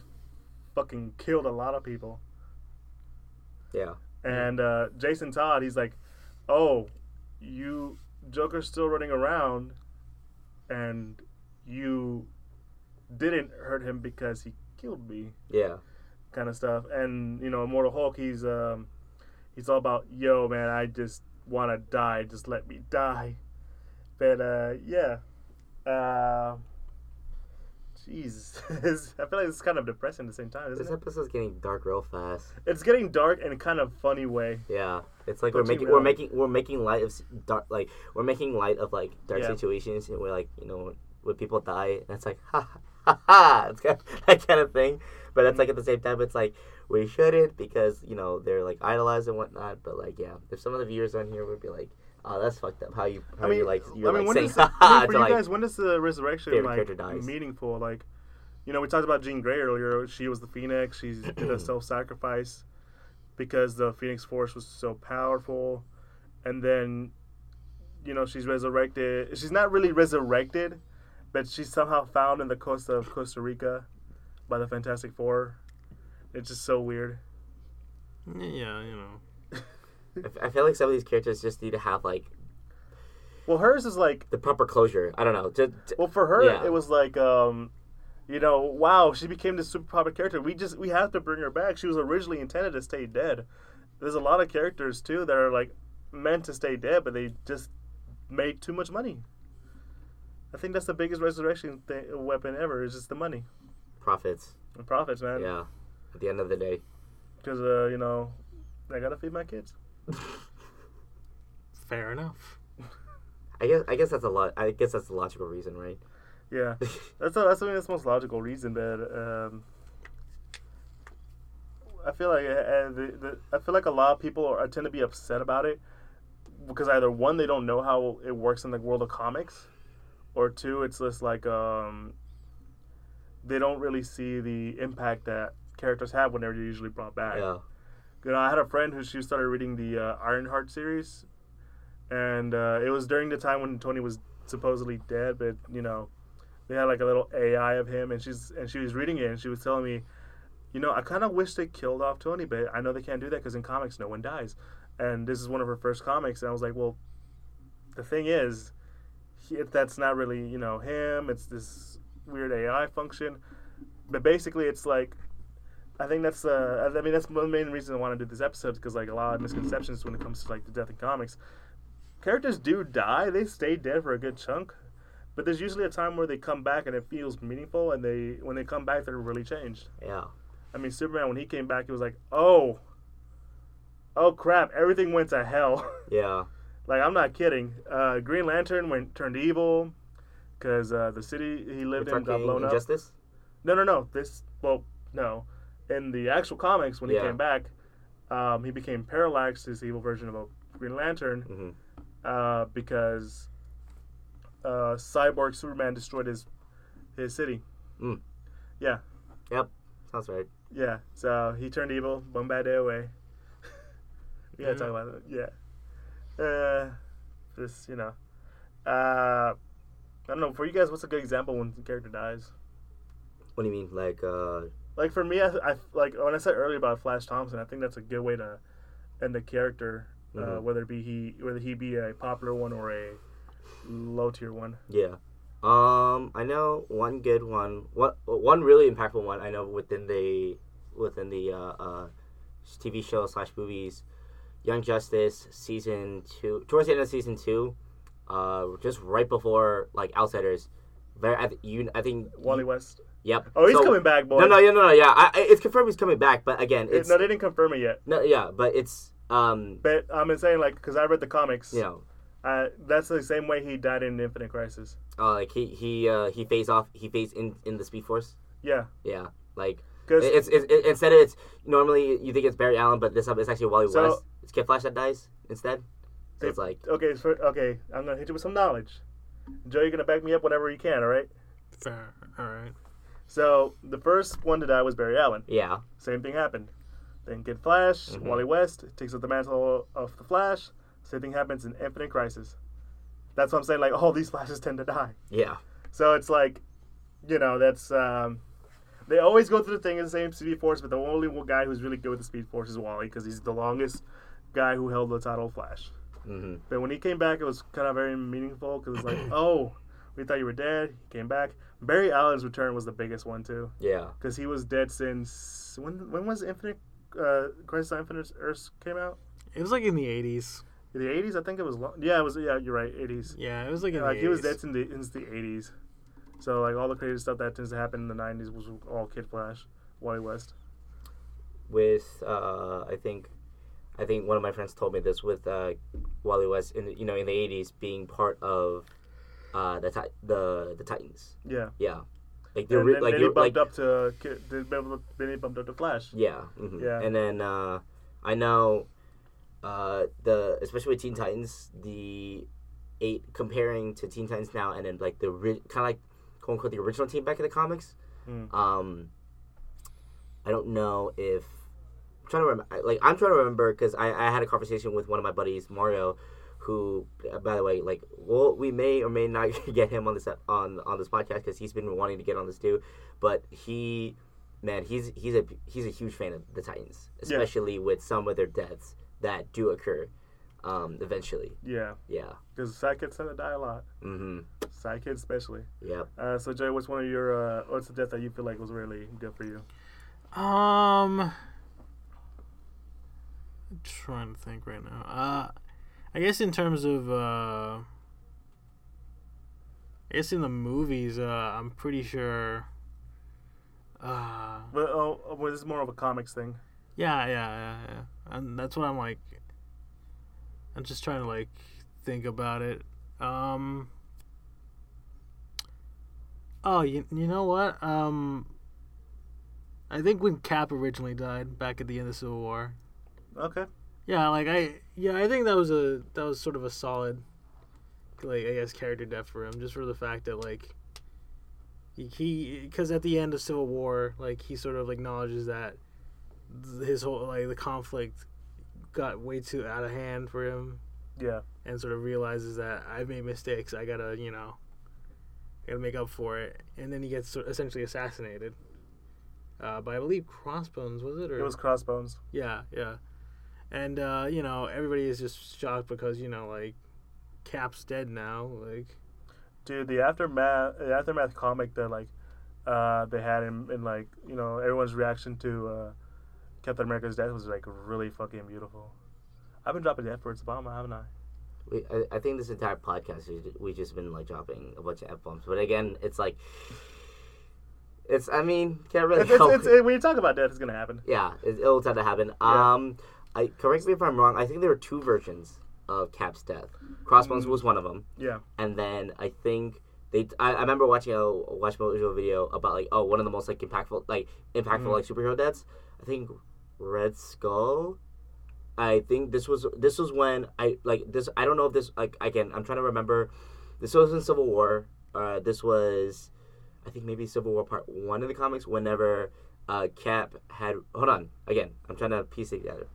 fucking killed a lot of people." Yeah. And uh, Jason Todd, he's like, "Oh, you Joker's still running around, and you didn't hurt him because he killed me." Yeah. kind of stuff. And you know, Immortal Hulk, he's um, he's all about yo man, I just want to die, just let me die. But uh, yeah, uh, jeez, I feel like it's kind of depressing at the same time, isn't This it? episode's getting dark real fast. It's getting dark in a kind of funny way. Yeah, it's like we're making we're making we're making light of dark like we're making light of like dark Yeah. situations and we're like you know when people die and it's like ha ha ha it's kind of, that kind of thing. But it's like at the same time it's like we shouldn't because you know they're like idolized and whatnot. But like yeah, if some of the viewers on here would be like, oh that's fucked up how you how I mean, you like you're I mean, like when saying does, ha I ha mean, for to you like guys, when does the resurrection like character dies. meaningful? Like, you know, we talked about Jean Grey earlier. She was the Phoenix. She did a self-sacrifice because the Phoenix Force was so powerful, and then, you know, she's resurrected. She's not really resurrected, but she's somehow found in the coast of Costa Rica by the Fantastic Four. It's just so weird. Yeah, you know. I f- I feel like some of these characters just need to have like Well, hers is like the proper closure. I don't know. Just, Well, for her, Yeah. it was like, um, you know, wow, she became this super popular character. We just we have to bring her back. She was originally intended to stay dead. There's a lot of characters too that are like meant to stay dead, but they just made too much money. I think that's the biggest resurrection thing, weapon ever. Is just the money profits. and profits, man. Yeah. At the end of the day. Because uh, you know, I gotta feed my kids. Fair enough. I guess I guess that's a lot. I guess that's the logical reason, right? Yeah, that's a, that's I mean that's the most logical reason, but um, I feel like uh, the, the, I feel like a lot of people are, tend to be upset about it because either one they don't know how it works in the world of comics, or two it's just like um, they don't really see the impact that characters have when they're usually brought back. yeah. You know, I had a friend who she started reading the uh, Ironheart series, and uh, it was during the time when Tony was supposedly dead. But you know, they had like a little AI of him, and she's and she was reading it, and she was telling me, you know, I kind of wish they killed off Tony, but I know they can't do that because in comics no one dies, and this is one of her first comics, and I was like, well, the thing is, he, that's not really you know him. It's this weird AI function, but basically it's like I think that's uh, I mean that's one the main reason I want to do this episode because like a lot of misconceptions when it comes to like the death in comics. Characters do die; they stay dead for a good chunk, but there's usually a time where they come back and it feels meaningful, and they when they come back they're really changed. Yeah. I mean, Superman when he came back, it was like, oh, oh crap, everything went to hell. Yeah. like I'm not kidding. Uh, Green Lantern went turned evil because uh, the city he lived You're in got blown up. Injustice? No, no, no. This, well, no. In the actual comics, when he Yeah. came back, um, he became Parallax, his evil version of a Green Lantern, hmm uh, because uh, Cyborg Superman destroyed his his city. Mm. Yeah, Yep. Sounds right. yeah. So he turned evil, bombarded away. we gotta Yeah. talk about it. Yeah. Uh, just you know, uh, I don't know. For you guys, what's a good example when the character dies? What do you mean? Like, uh, like for me, I, I like when I said earlier about Flash Thompson, I think that's a good way to end the character, uh, Mhm. whether it be he whether he be a popular one or a low tier one. yeah. Um, I know one good one. What one really impactful one I know within the within the uh, uh, TV show slash movies, Young Justice season two. Towards the end of season two, uh, just right before like Outsiders. Very, I, th- you, I think. Wally West. Yep. Oh, he's So- coming back, boy. No, no, yeah, no, no, yeah. I, I, it's confirmed he's coming back, but again, it's no, they didn't confirm it yet. no, yeah, but it's um, But I'm saying like because I read the comics. you know, Uh, that's the same way he died in Infinite Crisis. uh, like he he uh he phased off, he phased in in the Speed Force. Yeah, Yeah, like because it's, it's it, instead of it's normally you think it's Barry Allen, but this time it's actually Wally So- West. It's Kid Flash that dies instead. So They- it's like okay, so, okay. I'm gonna hit you with some knowledge. Joe, you're gonna back me up whenever you can. All right. Fair. All right. So the first one to die was Barry Allen. yeah, Same thing happened. Then Kid Flash, Mhm. Wally West takes up the mantle of the Flash. Same thing happens in Infinite Crisis. That's what I'm saying. Like all these Flashes tend to die. yeah, So it's like, you know, that's um, they always go through the thing in the same Speed Force, but the only one guy who's really good with the Speed Force is Wally because he's the longest guy who held the title Flash. hmm But when he came back, it was kind of very meaningful because it's like, oh, we thought you were dead. He came back. Barry Allen's return was the biggest one too yeah. because he was dead since when? When was Infinite uh, Crisis on Infinite Earths came out? It was like in the eighties. The eighties, I think it was. Long, yeah, it was. Yeah, you're right. Eighties. Yeah, it was like in like the he was 80s. dead since the since the eighties. So like all the crazy stuff that tends to happen in the nineties was all Kid Flash, Wally West. with uh, I think I think one of my friends told me this with uh, Wally West in the, you know in the eighties being part of uh, the ti- the the Titans. Yeah. Yeah, like they're re- then, like then he you're bumped like up to Kid- then then he bumped up to Flash. yeah mhm. Yeah. and then uh, I know uh, the especially with Teen Titans the eight comparing to Teen Titans now and then like the ri- kind of like quote unquote the original team back in the comics. Mm. Um, I don't know if I'm trying to remember. Like I'm trying to remember because I, I had a conversation with one of my buddies, Mario, who, by the way, like, well, we may or may not get him on this on on this podcast because he's been wanting to get on this too. But he, man, he's he's a he's a huge fan of the Titans, Yeah. especially with some of their deaths that do occur. Um, eventually, Yeah, yeah. because sidekicks tend to die a lot. Mm-hmm. Sidekicks especially. yeah Uh, so Jay, what's one of your uh, what's the death that you feel like was really good for you? Um, I'm trying to think right now. Uh, I guess in terms of uh, I guess in the movies, uh, I'm pretty sure. Uh, But oh, oh, well, this is more of a comics thing. yeah, yeah, yeah, yeah, and that's what I'm like. I'm just trying to like think about it. Um. Oh, you, you know what? Um, I think when Cap originally died back at the end of the Civil War, Okay. Yeah, like I yeah, I think that was a that was sort of a solid like I guess character death for him just for the fact that like he because at the end of Civil War like he sort of acknowledges that his whole like the conflict got way too out of hand for him Yeah. and sort of realizes that I've made mistakes I gotta you know I gotta make up for it and then he gets sort- essentially assassinated uh, by I believe Crossbones was it or It was Crossbones. yeah, yeah. And uh, you know, everybody is just shocked because, you know, like Cap's dead now. Like Dude, the aftermath, the aftermath comic that like uh, they had in, in like you know everyone's reaction to uh, Captain America's death was like really fucking beautiful. I've been dropping the F words Obama, haven't I? We, I, I think this entire podcast we we just been like dropping a bunch of f bombs, but again, it's like it's. I mean, can't really It's, it's, help. it's, it, when you talk about death, it's gonna happen. yeah, it, it'll tend to happen. Yeah. Um, I correct me if I'm wrong. I think there were two versions of Cap's death. Crossbones Mm. was one of them, Yeah. and then I think they. I, I remember watching a Watch Watchmojo video about like oh one of the most like impactful like impactful Mhm. like superhero deaths. I think Red Skull. I think this was this was when I like this. I don't know if this like again. I'm trying to remember. This was in Civil War. Uh, this was, I think maybe Civil War Part One in the comics. Whenever uh, Cap had hold on again. I'm trying to piece it together.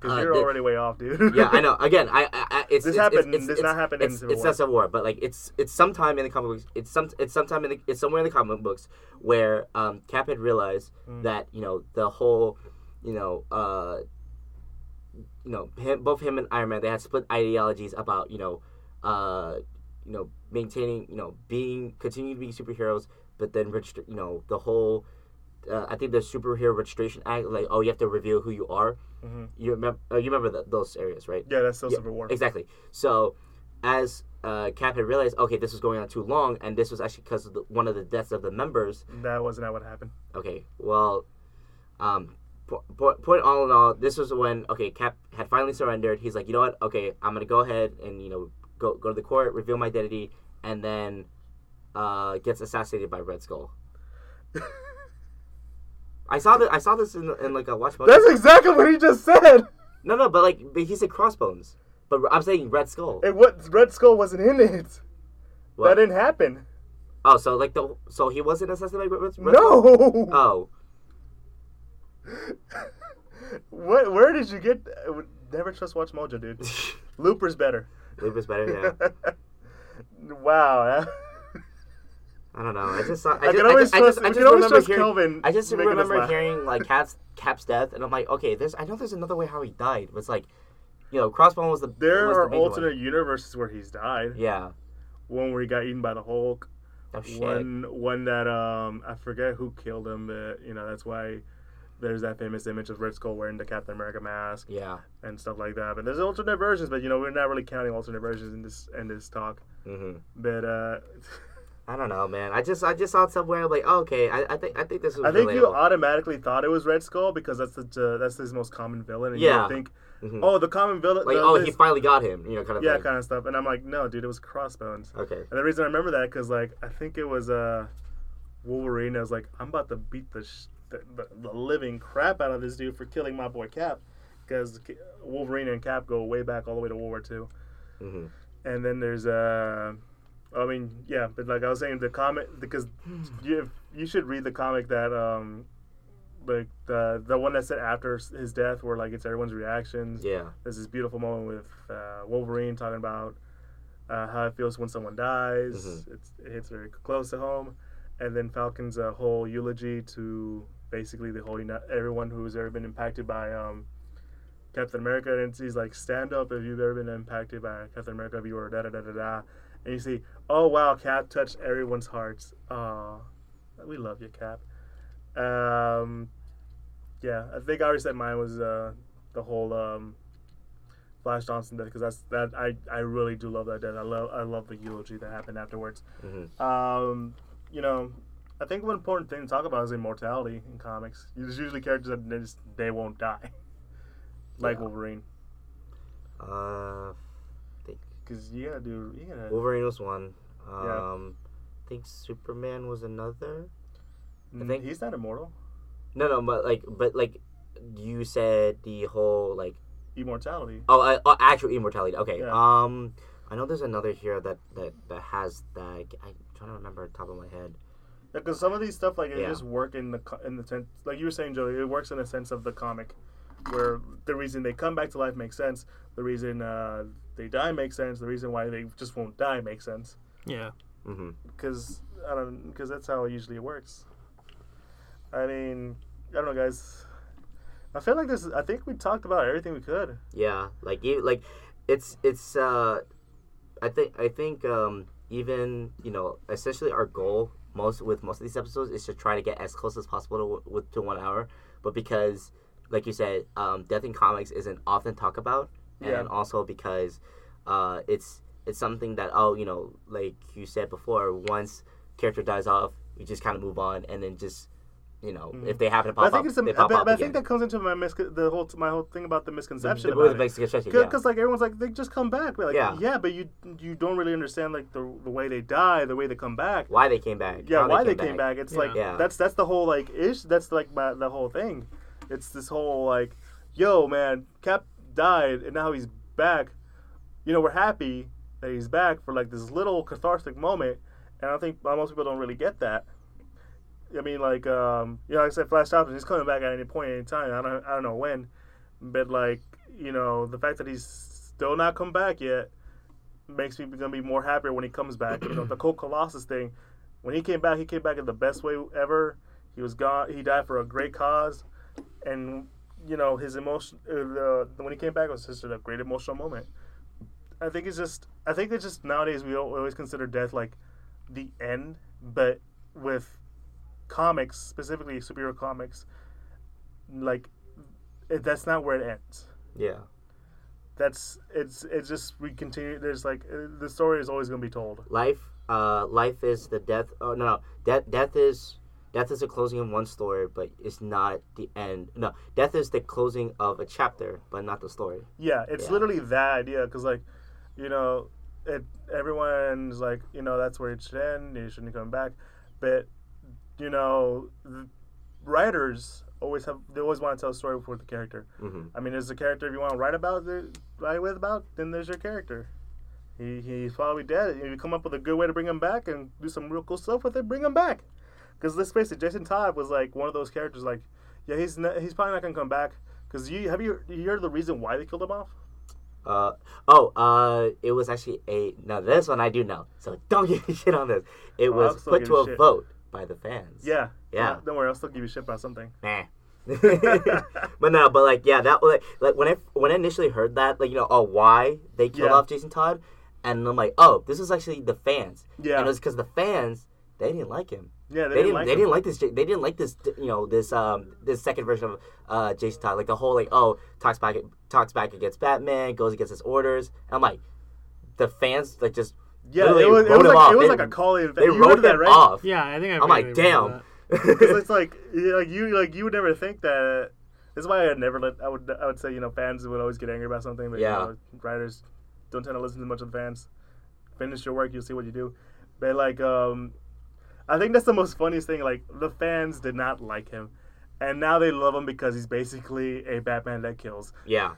Because Uh, you're the- already way off, dude. Yeah, I know. Again, I, I, it's This it's, happened- It's, this it's, not happened in it's, Civil it's War. not Civil War, but like it's it's sometime in the comic books. It's some it's sometime in the it's somewhere in the comic books where um, Cap had realized Mm. that you know the whole you know uh you know him, both him and Iron Man they had split ideologies about you know uh you know maintaining you know being continuing to be superheroes, but then you know the whole. Uh, I think the superhero registration act, like, oh, you have to reveal who you are. hmm You remember? Uh, you remember th those areas, right? Yeah, that's still Yeah, Civil War. Exactly. So, as uh, Cap had realized, okay, this was going on too long, and this was actually because of the, one of the deaths of the members. That wasn't that what happened. Okay, well, um, po- po- point all in all, this was when okay, Cap had finally surrendered. He's like, you know what? Okay, I'm gonna go ahead and you know go go to the court, reveal my identity, and then uh, gets assassinated by Red Skull. I saw that. I saw this in, in like a watch. That's exactly what he just said. no, no, but like but he said crossbones. But I'm saying Red Skull. And what Red Skull wasn't in it. What? That didn't happen. Oh, so like the so he wasn't assassinated by Red, Red No. Oh, what? Where did you get? Never trust WatchMojo, dude. Looper's better. Looper's better. Yeah. wow. I don't know. I just. I, I just, can I always just, I just, I just can always remember hearing. Kelvin. I just remember hearing like Cap's Cap's death, and I'm like, okay, there's. I know there's another way how he died. But it's like, you know, Crossbone was the. There was the are one. alternate universes where he's died. Yeah. One where he got eaten by the Hulk. Oh shit. One one that um I forget who killed him, but you know that's why there's that famous image of Red Skull wearing the Captain America mask Yeah. and stuff like that. But there's alternate versions, but you know we're not really counting alternate versions in this in this talk. hmm But uh, I don't know, man. I just I just saw it somewhere I'm like, oh, okay, I, I think I think this was. I think you automatically thought it was Red Skull because that's the uh, that's his most common villain. And Yeah. don't think, Mhm. oh, the common villain. like, the- oh, this- he finally got him, you know, kind of yeah, thing. kind of stuff. And I'm like, no, dude, it was Crossbones. Okay. And the reason I remember that because like I think it was uh Wolverine. I was like, I'm about to beat the, sh- the, the the living crap out of this dude for killing my boy Cap, because Wolverine and Cap go way back all the way to World War Two. hmm And then there's uh, I mean, yeah, but like I was saying, the comic because you you should read the comic that um. Like the the one that said after his death, where like it's everyone's reactions. Yeah. There's this beautiful moment with uh, Wolverine talking about uh, how it feels when someone dies. Mhm. It's, it hits very close to home, and then Falcon's uh, whole eulogy to basically the whole everyone who's ever been impacted by um, Captain America, and he's like, "Stand up if you've ever been impacted by Captain America. If you were da da da da da," and you see, "Oh wow, Cap touched everyone's hearts. Aw, we love you, Cap." Um, yeah, I think I already said mine was uh, the whole um, Flash Johnson death because that's that I, I really do love that death. I love I love the eulogy that happened afterwards. hmm Um, you know, I think one important thing to talk about is immortality in comics. There's usually characters that they, just, they won't die, like Yeah. Wolverine. Uh, Because you gotta do you gotta. Wolverine was one. Um, Yeah. I think Superman was another. I Mm, think- he's not immortal. No, no, but like, but like, you said the whole like, Immortality. oh, uh, oh actual immortality. Okay. Yeah. Um, I know there's another here that that that has that. I, I'm trying to remember the top of my head. Yeah, Because some of these stuff like it Yeah. just work in the in the sense like you were saying, Joey. It works in the sense of the comic, where the reason they come back to life makes sense. The reason uh, they die makes sense. The reason why they just won't die makes sense. Yeah. hmm Because I don't. Because that's how usually it works. I mean, I don't know, guys. I feel like this. I think we talked about everything we could. Yeah, like you, like, it's it's. uh I think I think um even you know essentially our goal most with most of these episodes is to try to get as close as possible to with to one hour, but because like you said, um, death in comics isn't often talked about, Yeah. and also because uh it's it's something that oh you know like you said before once character dies off we just kind of move on and then just you know Mhm. if they happen to But I pop think up it's. A, they but, pop up but I think that comes into my misco- the whole my whole thing about the misconception the, about the it. basic expression, yeah. Because like everyone's like they just come back. We're like Yeah. yeah. but you you don't really understand like the the way they die, the way they come back. why they came back Yeah, why they came back. It's like Yeah. that's that's the whole like ish. That's like my, the whole thing. It's this whole like, yo man, Cap died and now he's back. You know we're happy that he's back for like this little cathartic moment, and I think most people don't really get that. I mean, like, um, you know, like I said, Flash Thompson, he's coming back at any point, any time. I don't, I don't know when, but like, you know, the fact that he's still not come back yet makes me gonna be more happier when he comes back. You know, the Cold Colossus thing, when he came back, he came back in the best way ever. He was gone. He died for a great cause, and you know, his emotion. Uh, the, when he came back, it was just a great emotional moment. I think it's just. I think it's just nowadays we always consider death like the end, but with comics, specifically superhero comics, like it, that's not where it ends. yeah That's it's it's just we continue. There's like uh, the story is always gonna be told. life uh life is the death oh no no death death is death is the closing of one story but it's not the end no death is the closing of a chapter but not the story Yeah, it's Yeah. literally that idea because like, you know, it everyone's like, you know, that's where it should end. You shouldn't come back, but you know, the writers always have they always want to tell a story before the character. hmm I mean, there's a character if you want to write about the write with about, then there's your character. He he's probably dead. If you come up with a good way to bring him back and do some real cool stuff with it, bring him back. Because let's face it, Jason Todd was like one of those characters. Like, yeah, he's not, he's probably not gonna come back. Because you have you you heard the reason why they killed him off? uh oh uh it was actually a now this one i do know so don't give me shit on this it Oh, was put to a shit. vote by the fans Yeah. Yeah. Don't worry, I'll still give you shit about something. Nah. but no, but like yeah, that like, like when I when I initially heard that, like you know, oh why they killed Yeah. off Jason Todd, and I'm like, oh, this is actually the fans. Yeah. And it was because the fans they didn't like him. Yeah, They, they, didn't. like they him. didn't like this. They didn't like this. You know, this um this second version of uh Jason Todd. Like the whole like oh talks back talks back against Batman, goes against his orders. I'm like, the fans like just Yeah, literally it was, it was him like off. it was like a call in. they you wrote heard that, right? off. Yeah, I think I. I'm like, damn. Because it's like, yeah, like you, like you would never think that. This is why I never let. I would, I would say, you know, fans would always get angry about something, but Yeah. you know, writers don't tend to listen to much of the fans. Finish your work, you'll see what you do. But like, um, I think that's the most funniest thing. Like the fans did not like him, and now they love him because he's basically a Batman that kills. yeah,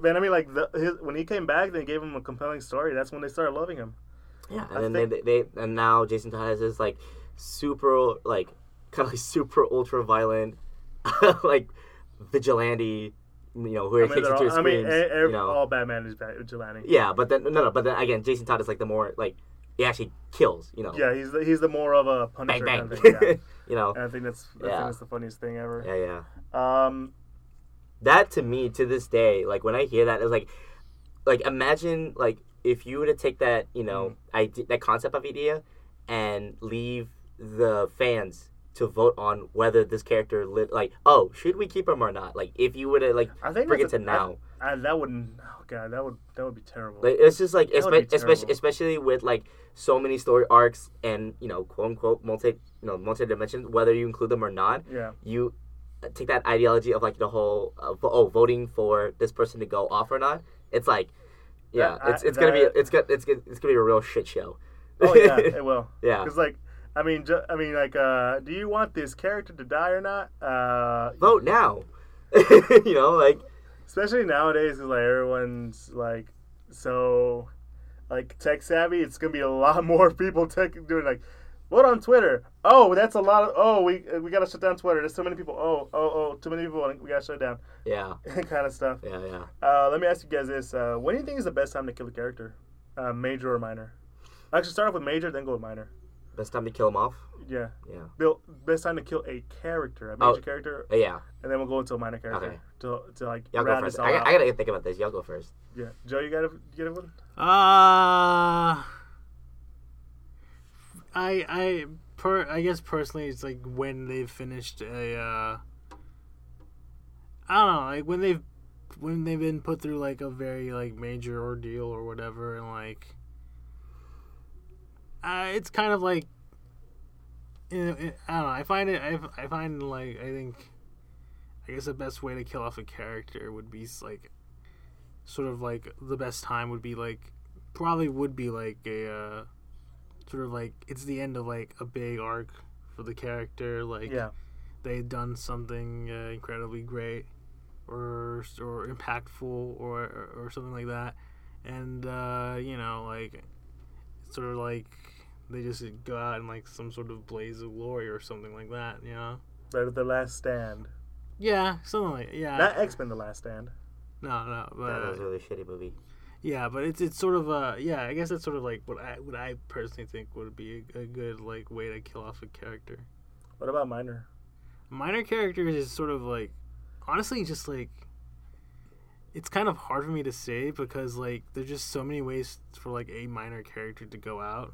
Man, I mean, like the, his, when he came back, they gave him a compelling story. That's when they started loving him. yeah. I And then they, they and now Jason Todd has this like super like kind of like super ultra violent like vigilante. You know, who I he mean, takes they're it to all, his I mean, screens. you know, all Batman is Bat- vigilante. yeah. But then no, no. But then again, Jason Todd is like the more like he actually kills. You know, Yeah, he's the, he's the more of a Punisher bang kind of. Yeah. you know, And I think that's I Yeah. think that's the funniest thing ever. yeah, yeah. Um, that to me to this day like when i hear that it's like like imagine like if you were to take that you know idea that concept of idea and leave the fans to vote on whether this character li- like oh should we keep him or not like if you would like I think bring it to a- now I, that wouldn't. Oh god, that would that would be terrible. like it's just like That would be espe- especially especially with like so many story arcs and you know quote unquote multi you know multi dimensions whether you include them or not yeah, you take that ideology of like the whole uh, oh voting for this person to go off or not it's like yeah That- I- it's it's gonna be it's gonna it's it's gonna be a real shit show oh yeah, it will. yeah Because like, I mean, ju- I mean, like, uh, do you want this character to die or not? Uh, vote now you know like especially nowadays, 'cause, like everyone's like so like tech savvy. It's gonna be a lot more people tech doing like. Vote on Twitter. Oh, that's a lot of. Oh, we we gotta shut down Twitter. There's so many people. Oh, oh, oh, too many people. We gotta shut it down. yeah kind of stuff. yeah yeah Uh, let me ask you guys this: uh, When do you think is the best time to kill a character, uh, major or minor? Actually, start off with major, then go with minor. Best time to kill him off Yeah, yeah Bill. Best time to kill a character, a major Oh. character, Uh, yeah and then we'll go into a minor character Okay. to, to like y'all go first this all I, out. I gotta think about this y'all go first yeah, Joe, you got a you get a one? Uh I I per I guess personally it's like when they've finished a uh I don't know, like when they've when they've been put through like a very like major ordeal or whatever and like uh, it's kind of like you know, it, I don't know. I find it. I, I find like I think. I guess the best way to kill off a character would be like, sort of like the best time would be like, probably would be like a, uh, sort of like it's the end of like a big arc for the character. Like Yeah, they'd done something uh, incredibly great or or impactful or or something like that and uh, you know like sort of like they just go out in like some sort of blaze of glory or something like that you know right at the last stand. yeah something like yeah Not X Men: The Last Stand. no no that was a really shitty movie yeah but it's it's sort of a yeah i guess that's sort of like what i what i personally think would be a, a good like way to kill off a character What about minor? minor characters is sort of like honestly just like it's kind of hard for me to say because like there's just so many ways for like a minor character to go out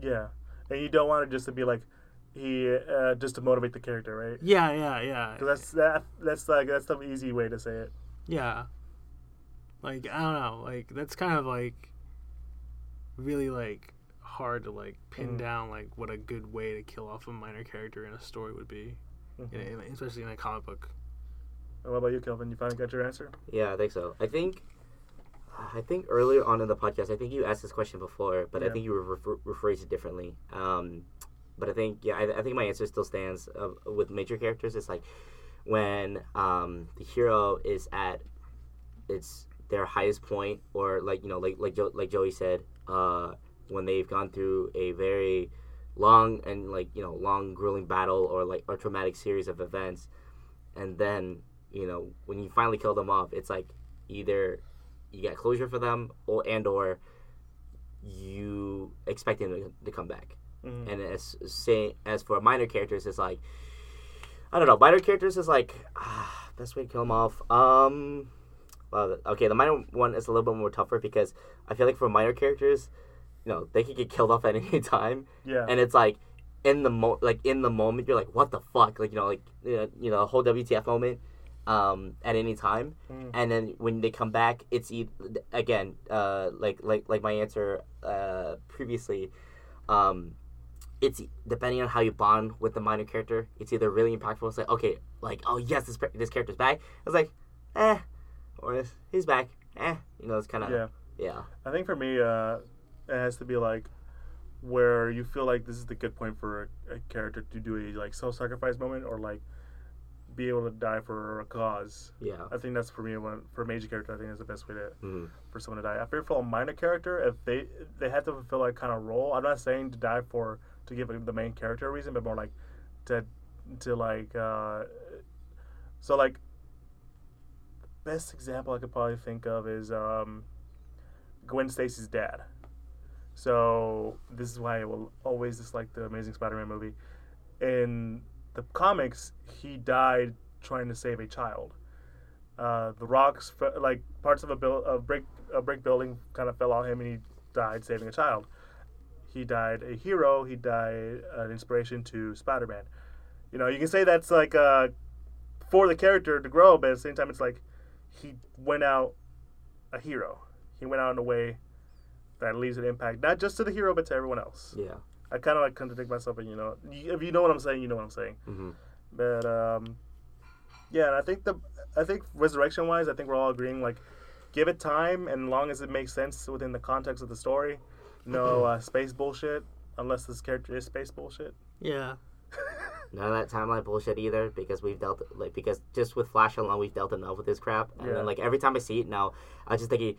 Yeah, and you don't want it just to be like he uh, just to motivate the character, right? yeah yeah yeah 'Cause that's that. That's like that's the easy way to say it. yeah like i don't know like that's kind of like really like hard to like pin Mm. down like what a good way to kill off a minor character in a story would be Mhm. in especially in a comic book What about you, Kelvin? You finally got your answer? Yeah, I think so. I think, I think earlier on in the podcast, I think you asked this question before, but I think you refer, rephrased it differently. Um, but I think, yeah, I, I think my answer still stands. Uh, with major characters, it's like when um, the hero is at its their highest point, or like you know, like like jo- like Joey said, uh, when they've gone through a very long and like you know long grueling battle or like a traumatic series of events, and then you know when you finally kill them off it's like either you get closure for them or and or you expect them to, to come back. Mhm. and as say as for minor characters it's like i don't know minor characters is like ah, best way to kill them off. Um well okay the minor one is a little bit more tougher because i feel like for minor characters you know they could get killed off at any time, Yeah. and it's like in the mo like in the moment you're like what the fuck? Like you know like uh, you know whole WTF moment um at any time. Mm. and then when they come back it's e- again uh like like like my answer uh previously um it's depending on how you bond with the minor character it's either really impactful. It's like okay like oh yes this this character's back. It's like eh or he's back. Eh you know it's kind of yeah. yeah. I think for me, uh, it has to be like where you feel like this is the good point for a, a character to do a like self-sacrifice moment or like be able to die for a cause. yeah I think that's for me. When, for a major character, I think that's the best way to mm. for someone to die. I feel for a minor character, if they they have to fulfill that kind of role, I'm not saying to die for to give the main character a reason, but more like to to like uh, so like best example I could probably think of is um, Gwen Stacy's dad. So this is why I will always dislike the Amazing Spider-Man movie. In the comics, he died trying to save a child. Uh, the rocks, like parts of a, build, a brick, a brick building, kind of fell on him, and he died saving a child. He died a hero. He died an inspiration to Spider-Man. You know, you can say that's like uh, for the character to grow, but at the same time, it's like he went out a hero. He went out in a way that leaves an impact, not just to the hero, but to everyone else. yeah I kind of like contradict myself, and you know, if you know what I'm saying, you know what I'm saying. hmm But um, yeah, and I think the I think resurrection wise, I think we're all agreeing like give it time, and long as it makes sense within the context of the story, no uh, space bullshit. Unless this character is space bullshit. Yeah. None of that timeline bullshit either, because we've dealt like because just with Flash alone, we've dealt enough with this crap. And Yeah. then like every time I see it now, I just thinking,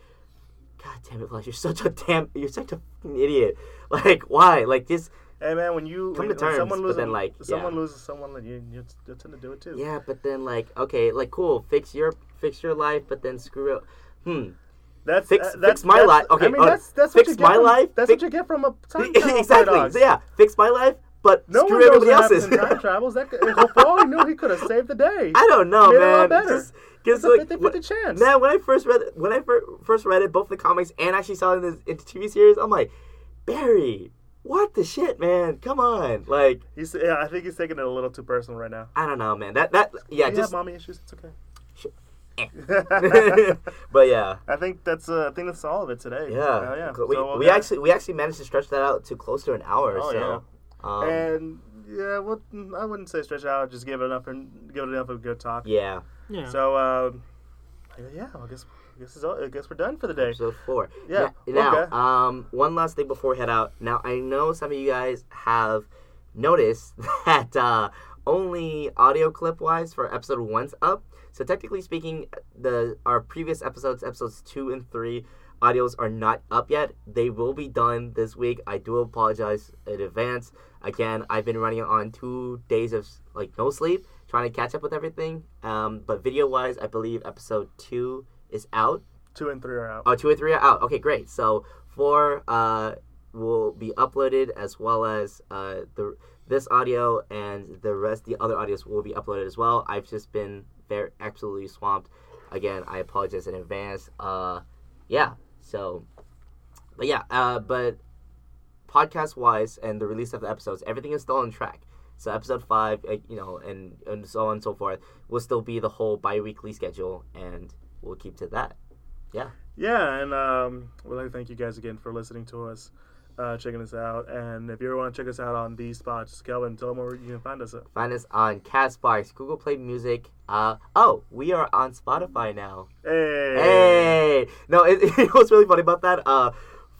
God damn it, Flash, you're such a damn, you're such a idiot. Like why? Like just Hey man, when you Come when, to terms, someone but loses, then, like, someone yeah. loses someone, like, you you you tend to do it too. yeah, but then like okay, like cool, fix your fix your life, but then screw it. Hmm. That's Fix- uh, that's, fix my life. Okay, I mean uh, that's that's fix what you get my from, life, That's fix- what you get from a time exactly. So, yeah, fix my life, but No screw one knows everybody else's. time travels. That could, for all he knew, he could have saved the day. I don't know, Made it a lot man. better. Just because It's a like 50-50 chance. Man, when I first read when I first read it, both the comics and actually saw it in the, in the TV series, I'm like, Barry, what the shit, man? Come on, like He's yeah, I think he's taking it a little too personal right now. I don't know, man. That that yeah, you just have mommy issues. It's okay. but yeah. I think that's uh, I think that's all of it today. Yeah, Uh, yeah. We, So, we okay. actually we actually managed to stretch that out to close to an hour. Oh, so, um, and yeah, well, I wouldn't say stretch out. Just give it enough and give it enough of a good talk. yeah, Yeah. So um, yeah, I guess I guess, it's all, I guess we're done for the day. episode four. Yeah, Now, okay. um, one last thing before we head out. Now, I know some of you guys have noticed that uh, only audio clip wise for episode one's up. So technically speaking, the our previous episodes, episodes two and three, audios are not up yet. They will be done this week. I do apologize in advance. Again, I've been running on two days of like no sleep, trying to catch up with everything. Um, but video wise, I believe episode two is out. Two and three are out. Oh, two and three are out. Okay, great. So four uh, will be uploaded as well as uh, the this audio and the rest, the other audios will be uploaded as well. I've just been very absolutely swamped. Again, I apologize in advance. Uh, yeah. So, but yeah. Uh, but podcast wise and the release of the episodes, everything is still on track. So episode five, uh, you know, and and so on and so forth, will still be the whole bi-weekly schedule, and we'll keep to that. Yeah. Yeah, and um, we'd like to thank you guys again for listening to us, uh, checking us out. And if you ever want to check us out on these spots, Kelvin, tell them where you can find us at. Find us on Castbox, Google Play Music. Uh oh, we are on Spotify now. Hey. Hey, no, it, it what's really funny about that? Uh,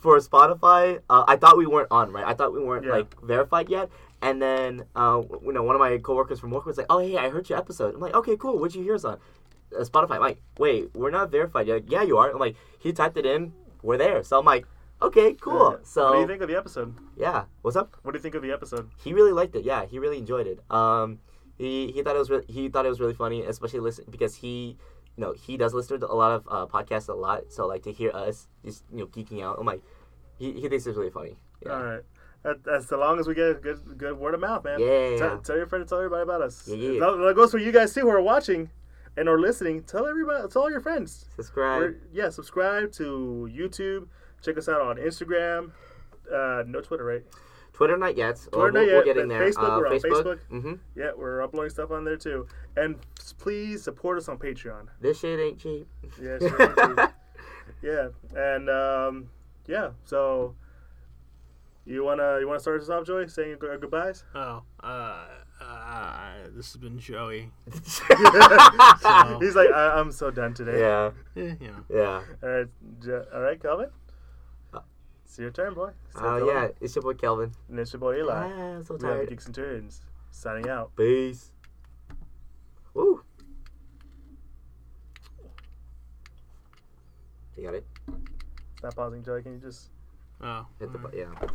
for Spotify, uh, I thought we weren't on, right? I thought we weren't Yeah. like verified yet. And then, uh, you know, one of my coworkers from work was like, "Oh, hey, I heard your episode." I'm like, "Okay, cool. What'd you hear us on?" Uh, Spotify. I'm like, "Wait, we're not verified." You're like, "Yeah, you are." I'm like, "He typed it in. We're there." So I'm like, "Okay, cool." So what do you think of the episode? yeah, what's up? What do you think of the episode? he really liked it. Yeah, he really enjoyed it. Um, he he thought it was re- he thought it was really funny, especially listen because he, know, he does listen to a lot of uh, podcasts a lot. So like to hear us just you know geeking out, I'm like, he, he thinks it's really funny. Yeah. All right. That, long as we get a good good word of mouth, man. Yeah. Tell, tell your friends, tell everybody about us. Yeah, yeah. That, that goes for you guys too who are watching and are listening. Tell everybody, tell all your friends. Subscribe. We're, yeah, subscribe to YouTube. Check us out on Instagram. uh, no Twitter, right? Twitter not yet. Twitter Or not we're, yet, we're getting there. Facebook, uh, we're on Facebook. Mm-hmm. Yeah, we're uploading stuff on there too. And please support us on Patreon. This shit ain't cheap. Yeah, sure ain't cheap. Yeah, and um, yeah. So you wanna you wanna start us off, Joey, saying your goodbyes? Oh, uh, uh, this has been Joey. He's like, I- I'm so done today. yeah, you know. yeah. All right, Jo- all right, Kelvin. It's your turn, boy. So Uh, go yeah, it's your boy Kelvin. And it's your boy Eli. Ah, I'm so we have the tired. Geek Centurions signing out. Peace. Woo. You got it? Stop pausing, Joey. Can you just Oh. Hit the alright. bu- yeah.